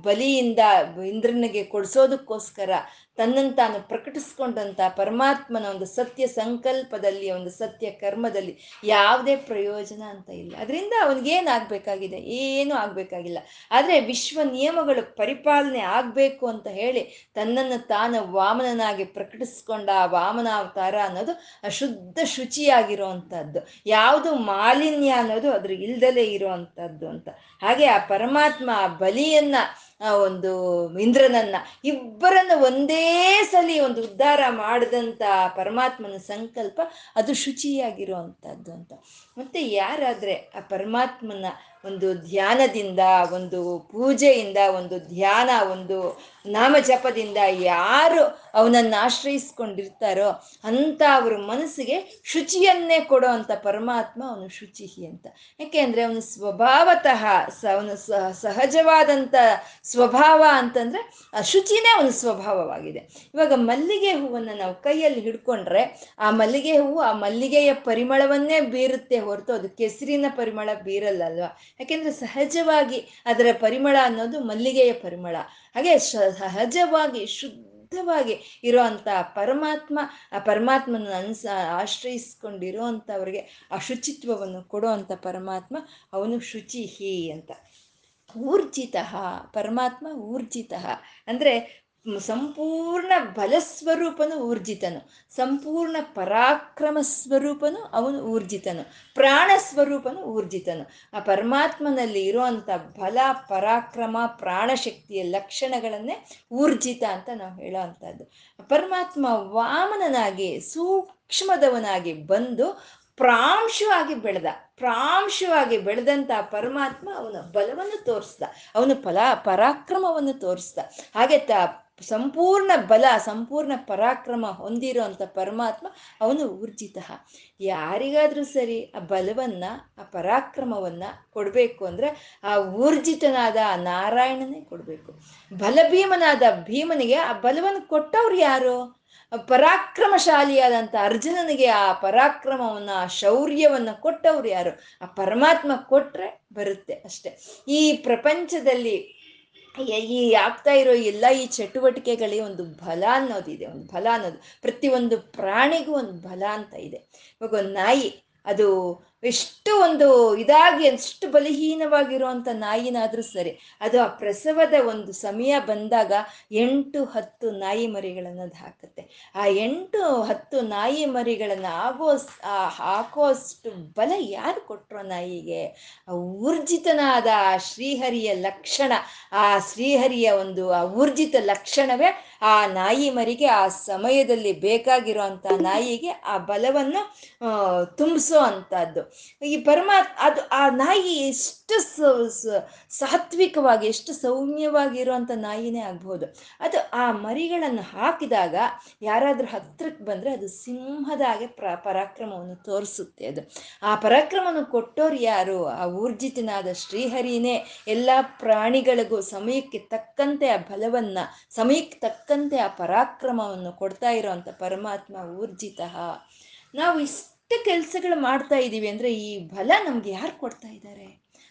ಬಲಿಯಿಂದ ಇಂದ್ರನಿಗೆ ಕೊಡಿಸೋದಕ್ಕೋಸ್ಕರ ತನ್ನನ್ನು ತಾನು ಪ್ರಕಟಿಸ್ಕೊಂಡಂಥ ಪರಮಾತ್ಮನ ಒಂದು ಸತ್ಯ ಸಂಕಲ್ಪದಲ್ಲಿ, ಒಂದು ಸತ್ಯ ಕರ್ಮದಲ್ಲಿ ಯಾವುದೇ ಪ್ರಯೋಜನ ಅಂತ ಇಲ್ಲ. ಅದರಿಂದ ಅವನಿಗೇನಾಗಬೇಕಾಗಿದೆ ಏನೂ ಆಗಬೇಕಾಗಿಲ್ಲ. ಆದರೆ ವಿಶ್ವ ನಿಯಮಗಳು ಪರಿಪಾಲನೆ ಆಗಬೇಕು ಅಂತ ಹೇಳಿ ತನ್ನನ್ನು ತಾನು ವಾಮನನಾಗಿ ಪ್ರಕಟಿಸ್ಕೊಂಡ ಆ ವಾಮನಾವತಾರ ಅನ್ನೋದು ಅಶುದ್ಧ ಶುಚಿಯಾಗಿರುವಂಥದ್ದು ಯಾವುದು ಮಾಲಿನ್ಯ ಅನ್ನೋದು ಅದ್ರ ಇಲ್ದಲೇ ಇರುವಂಥದ್ದು ಅಂತ. ಹಾಗೆ ಆ ಪರಮಾತ್ಮ ಆ ಬಲಿಯನ್ನ ಒಂದು ಇಂದ್ರನನ್ನ ಇಬ್ಬರನ್ನ ಒಂದೇ ಸಲಿ ಒಂದು ಉದ್ಧಾರ ಮಾಡಿದಂಥ ಪರಮಾತ್ಮನ ಸಂಕಲ್ಪ ಅದು ಶುಚಿಯಾಗಿರುವಂಥದ್ದು ಅಂತ. ಮತ್ತೆ ಯಾರಾದ್ರೆ ಆ ಪರಮಾತ್ಮನ ಒಂದು ಧ್ಯಾನದಿಂದ, ಒಂದು ಪೂಜೆಯಿಂದ, ಒಂದು ಧ್ಯಾನ, ಒಂದು ನಾಮ ಜಪದಿಂದ ಯಾರು ಅವನನ್ನ ಆಶ್ರಯಿಸ್ಕೊಂಡಿರ್ತಾರೋ ಅಂತ ಅವ್ರ ಮನಸ್ಸಿಗೆ ಶುಚಿಯನ್ನೇ ಕೊಡೋ ಅಂತ ಪರಮಾತ್ಮ ಅವನು ಶುಚಿ ಅಂತ. ಯಾಕೆ ಅಂದ್ರೆ ಅವನು ಸ್ವಭಾವತಃ ಸ, ಅವನು ಸಹಜವಾದಂಥ ಸ್ವಭಾವ ಅಂತಂದ್ರೆ ಆ ಶುಚಿನೇ ಅವನ ಸ್ವಭಾವವಾಗಿದೆ. ಇವಾಗ ಮಲ್ಲಿಗೆ ಹೂವನ್ನು ನಾವು ಕೈಯಲ್ಲಿ ಹಿಡ್ಕೊಂಡ್ರೆ ಆ ಮಲ್ಲಿಗೆ ಹೂವು ಆ ಮಲ್ಲಿಗೆಯ ಪರಿಮಳವನ್ನೇ ಬೀರುತ್ತೆ ಹೊರತು ಅದು ಕೆಸರಿನ ಪರಿಮಳ ಬೀರಲ್ಲ ಅಲ್ವಾ? ಯಾಕೆಂದ್ರೆ ಸಹಜವಾಗಿ ಅದರ ಪರಿಮಳ ಅನ್ನೋದು ಮಲ್ಲಿಗೆಯ ಪರಿಮಳ. ಹಾಗೆ ಸಹಜವಾಗಿ, ಶುದ್ಧವಾಗಿ ಇರೋವಂಥ ಪರಮಾತ್ಮ, ಆ ಪರಮಾತ್ಮನ ಅನ್ಸ ಆಶ್ರಯಿಸ್ಕೊಂಡಿರೋ ಅಂಥವ್ರಿಗೆ ಆ ಶುಚಿತ್ವವನ್ನು ಕೊಡೋ ಪರಮಾತ್ಮ ಅವನು ಶುಚಿಹಿ ಅಂತ. ಊರ್ಜಿತ, ಪರಮಾತ್ಮ ಊರ್ಜಿತ. ಅಂದರೆ ಸಂಪೂರ್ಣ ಬಲಸ್ವರೂಪನು ಊರ್ಜಿತನು. ಸಂಪೂರ್ಣ ಪರಾಕ್ರಮ ಸ್ವರೂಪನು ಅವನು ಊರ್ಜಿತನು. ಪ್ರಾಣ ಸ್ವರೂಪನು ಊರ್ಜಿತನು. ಆ ಪರಮಾತ್ಮನಲ್ಲಿ ಇರುವಂಥ ಬಲ, ಪರಾಕ್ರಮ, ಪ್ರಾಣಶಕ್ತಿಯ ಲಕ್ಷಣಗಳನ್ನೇ ಊರ್ಜಿತ ಅಂತ ನಾವು ಹೇಳೋ ಅಂಥದ್ದು ಪರಮಾತ್ಮ ವಾಮನನಾಗಿ, ಸೂಕ್ಷ್ಮದವನಾಗಿ ಬಂದು ಪ್ರಾಂಶವಾಗಿ ಬೆಳೆದ. ಪ್ರಾಂಶವಾಗಿ ಬೆಳೆದಂತ ಪರಮಾತ್ಮ ಅವನ ಬಲವನ್ನು ತೋರಿಸ್ದ. ಅವನು ಫಲ, ಪರಾಕ್ರಮವನ್ನು ತೋರಿಸ್ದ. ಹಾಗೆ ತ ಸಂಪೂರ್ಣ ಬಲ, ಸಂಪೂರ್ಣ ಪರಾಕ್ರಮ ಹೊಂದಿರೋ ಅಂಥ ಪರಮಾತ್ಮ ಅವನು ಊರ್ಜಿತ. ಯಾರಿಗಾದರೂ ಸರಿ ಆ ಬಲವನ್ನ, ಆ ಪರಾಕ್ರಮವನ್ನ ಕೊಡಬೇಕು ಅಂದ್ರೆ ಆ ಊರ್ಜಿತನಾದ ಆ ನಾರಾಯಣನೇ ಕೊಡಬೇಕು. ಬಲಭೀಮನಾದ ಭೀಮನಿಗೆ ಆ ಬಲವನ್ನು ಕೊಟ್ಟವ್ರು ಯಾರು? ಪರಾಕ್ರಮಶಾಲಿಯಾದಂಥ ಅರ್ಜುನನಿಗೆ ಆ ಪರಾಕ್ರಮವನ್ನ, ಆ ಶೌರ್ಯವನ್ನ ಕೊಟ್ಟವ್ರು ಯಾರು? ಆ ಪರಮಾತ್ಮ ಕೊಟ್ರೆ ಬರುತ್ತೆ ಅಷ್ಟೆ. ಈ ಪ್ರಪಂಚದಲ್ಲಿ ಈ ಆಗ್ತಾ ಇರೋ ಎಲ್ಲ ಈ ಚಟುವಟಿಕೆಗಳಿಗೆ ಒಂದು ಬಲ ಅನ್ನೋದಿದೆ ಒಂದು ಬಲ ಅನ್ನೋದು. ಪ್ರತಿಯೊಂದು ಪ್ರಾಣಿಗೂ ಒಂದು ಬಲ ಅಂತ ಇದೆ. ಇವಾಗ ಒಂದು ನಾಯಿ, ಅದು ಎಷ್ಟು ಒಂದು ಇದಾಗಿ ಎಷ್ಟು ಬಲಹೀನವಾಗಿರುವಂಥ ನಾಯಿನಾದರೂ ಸರಿ, ಅದು ಆ ಪ್ರಸವದ ಒಂದು ಸಮಯ ಬಂದಾಗ ಎಂಟು ಹತ್ತು ನಾಯಿ ಮರಿಗಳನ್ನು ಅದು ಹಾಕುತ್ತೆ. ಆ ಎಂಟು ಹತ್ತು ನಾಯಿ ಮರಿಗಳನ್ನು ಆಗೋ ಹಾಕೋಷ್ಟು ಬಲ ಯಾರು ಕೊಟ್ಟರು ನಾಯಿಗೆ? ಊರ್ಜಿತನಾದ ಆ ಶ್ರೀಹರಿಯ ಲಕ್ಷಣ, ಆ ಶ್ರೀಹರಿಯ ಒಂದು ಆ ಊರ್ಜಿತ ಲಕ್ಷಣವೇ ಆ ನಾಯಿ ಮರಿಗೆ ಆ ಸಮಯದಲ್ಲಿ ಬೇಕಾಗಿರುವಂಥ ನಾಯಿಗೆ ಆ ಬಲವನ್ನು ತುಂಬಿಸೋ ಅಂಥದ್ದು ಈ ಪರಮಾತ್, ಅದು ಆ ನಾಯಿ ಎಷ್ಟು ಸಾತ್ವಿಕವಾಗಿ, ಎಷ್ಟು ಸೌಮ್ಯವಾಗಿರುವಂಥ ನಾಯಿನೇ ಆಗ್ಬಹುದು ಅದು ಆ ಮರಿಗಳನ್ನು ಹಾಕಿದಾಗ ಯಾರಾದ್ರೂ ಹತ್ರಕ್ಕೆ ಬಂದರೆ ಅದು ಸಿಂಹದಾಗೆ ಪ್ರ, ಪರಾಕ್ರಮವನ್ನು ತೋರಿಸುತ್ತೆ ಅದು. ಆ ಪರಾಕ್ರಮವನ್ನು ಕೊಟ್ಟೋರು ಯಾರು? ಆ ಊರ್ಜಿತನಾದ ಶ್ರೀಹರಿನೇ. ಎಲ್ಲ ಪ್ರಾಣಿಗಳಿಗೂ ಸಮಯಕ್ಕೆ ತಕ್ಕಂತೆ ಆ ಬಲವನ್ನ, ಸಮಯಕ್ಕೆ ತಕ್ಕಂತೆ ಆ ಪರಾಕ್ರಮವನ್ನು ಕೊಡ್ತಾ ಇರೋವಂಥ ಪರಮಾತ್ಮ ಊರ್ಜಿತ. ನಾವು ಇಷ್ಟು ಕೆಲಸಗಳು ಮಾಡ್ತಾ ಇದ್ದೀವಿ ಅಂದರೆ ಈ ಬಲ ನಮ್ಗೆ ಯಾರು ಕೊಡ್ತಾ ಇದ್ದಾರೆ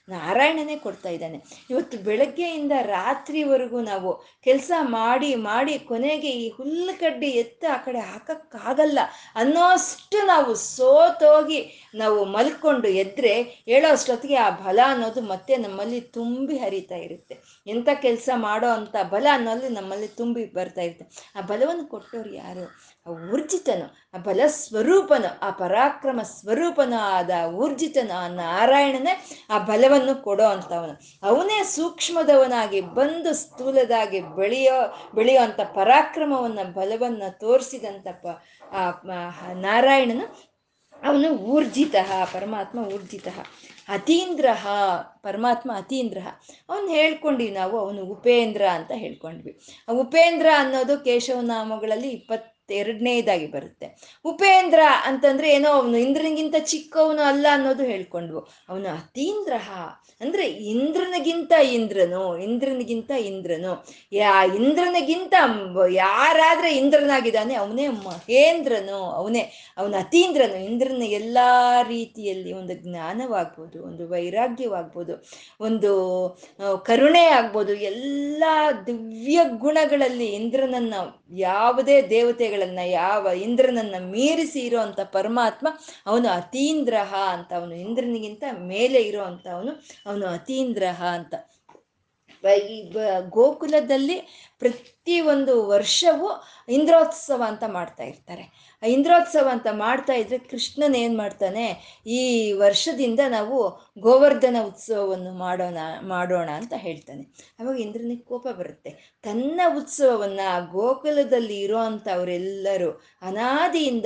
ನಾರಾಯಣನೇ ಕೊಡ್ತಾ ಇದ್ದಾನೆ. ಇವತ್ತು ಬೆಳಗ್ಗೆಯಿಂದ ರಾತ್ರಿವರೆಗೂ ನಾವು ಕೆಲಸ ಮಾಡಿ ಮಾಡಿ ಕೊನೆಗೆ ಈ ಹುಲ್ಲು ಕಡ್ಡಿ ಎತ್ತ ಆ ಕಡೆ ಹಾಕಕ್ಕಾಗಲ್ಲ ಅನ್ನೋಷ್ಟು ನಾವು ಸೋತೋಗಿ ನಾವು ಮಲ್ಕೊಂಡು ಎದ್ರೆ ಹೇಳೋ ಅಷ್ಟೊತ್ತಿಗೆ ಆ ಬಲ ಅನ್ನೋದು ಮತ್ತೆ ನಮ್ಮಲ್ಲಿ ತುಂಬಿ ಹರಿತಾ ಇರುತ್ತೆ. ಎಂಥ ಕೆಲಸ ಮಾಡೋ ಅಂಥ ಬಲ ಅನ್ನೋದು ನಮ್ಮಲ್ಲಿ ತುಂಬಿ ಬರ್ತಾ ಇರುತ್ತೆ. ಆ ಬಲವನ್ನು ಕೊಟ್ಟವ್ರು ಯಾರು? ಆ ಊರ್ಜಿತನು, ಆ ಬಲ ಸ್ವರೂಪನು ಆ ಪರಾಕ್ರಮ ಸ್ವರೂಪನು ಆದ ಊರ್ಜಿತನು, ಆ ನಾರಾಯಣನೇ ಆ ಬಲವನ್ನು ಕೊಡೋ ಅಂಥವನು ಅವನೇ ಸೂಕ್ಷ್ಮದವನಾಗಿ ಬಂದು ಸ್ಥೂಲದಾಗಿ ಬೆಳೆಯೋ ಬೆಳೆಯೋ ಅಂಥ ಪರಾಕ್ರಮವನ್ನ, ಬಲವನ್ನು ತೋರಿಸಿದಂಥ ಪ ನಾರಾಯಣನು, ಅವನು ಊರ್ಜಿತ, ಪರಮಾತ್ಮ ಊರ್ಜಿತ, ಅತೀಂದ್ರ, ಪರಮಾತ್ಮ ಅತೀಂದ್ರ. ಅವನು ಹೇಳ್ಕೊಂಡ್ವಿ ನಾವು, ಅವನು ಉಪೇಂದ್ರ ಅಂತ ಹೇಳ್ಕೊಂಡ್ವಿ. ಆ ಉಪೇಂದ್ರ ಅನ್ನೋದು ಕೇಶವನಾಮಗಳಲ್ಲಿ ಇಪ್ಪತ್ತು ಎರಡನೇದಾಗಿ ಬರುತ್ತೆ. ಉಪೇಂದ್ರ ಅಂತಂದ್ರೆ ಏನೋ ಅವನು ಇಂದ್ರನಿಗಿಂತ ಚಿಕ್ಕವನು ಅಲ್ಲ ಅನ್ನೋದು ಹೇಳ್ಕೊಂಡ್ವು. ಅವನು ಅತೀಂದ್ರ ಅಂದ್ರೆ ಇಂದ್ರನಿಗಿಂತ ಇಂದ್ರನು ಇಂದ್ರನಿಗಿಂತ ಇಂದ್ರನು, ಯಾ ಇಂದ್ರನಿಗಿಂತ ಯಾರಾದ್ರೆ ಇಂದ್ರನಾಗಿದ್ದಾನೆ ಅವನೇ ಮಹೇಂದ್ರನು, ಅವನೇ ಅವನು ಅತೀಂದ್ರನು. ಇಂದ್ರನ ಎಲ್ಲಾ ರೀತಿಯಲ್ಲಿ ಒಂದು ಜ್ಞಾನವಾಗ್ಬೋದು, ಒಂದು ವೈರಾಗ್ಯವಾಗ್ಬೋದು, ಒಂದು ಕರುಣೆ ಆಗ್ಬೋದು, ಎಲ್ಲ ದಿವ್ಯ ಗುಣಗಳಲ್ಲಿ ಇಂದ್ರನನ್ನ ಯಾವುದೇ ದೇವತೆಗಳನ್ನ, ಯಾವ ಇಂದ್ರನನ್ನ ಮೀರಿಸಿ ಇರೋವಂಥ ಪರಮಾತ್ಮ ಅವನು ಅತೀಂದ್ರಹ ಅಂತ, ಅವನು ಇಂದ್ರನಿಗಿಂತ ಮೇಲೆ ಇರೋ ಅಂತ ಅವನು ಅವನು ಅತೀಂದ್ರಹ ಅಂತ. ಈ ಗೋಕುಲದಲ್ಲಿ ಪ್ರತಿ ಒಂದು ವರ್ಷವೂ ಇಂದ್ರೋತ್ಸವ ಅಂತ ಮಾಡ್ತಾ ಇರ್ತಾರೆ. ಆ ಇಂದ್ರೋತ್ಸವ ಅಂತ ಮಾಡ್ತಾ ಇದ್ರೆ ಕೃಷ್ಣನ್ ಏನ್ ಮಾಡ್ತಾನೆ? ಈ ವರ್ಷದಿಂದ ನಾವು ಗೋವರ್ಧನ ಉತ್ಸವವನ್ನು ಮಾಡೋಣ ಮಾಡೋಣ ಅಂತ ಹೇಳ್ತಾನೆ. ಅವಾಗ ಇಂದ್ರನಿಗೆ ಕೋಪ ಬರುತ್ತೆ. ತನ್ನ ಉತ್ಸವವನ್ನ ಗೋಕುಲದಲ್ಲಿ ಇರೋ ಅಂಥವರೆಲ್ಲರೂ ಅನಾದಿಯಿಂದ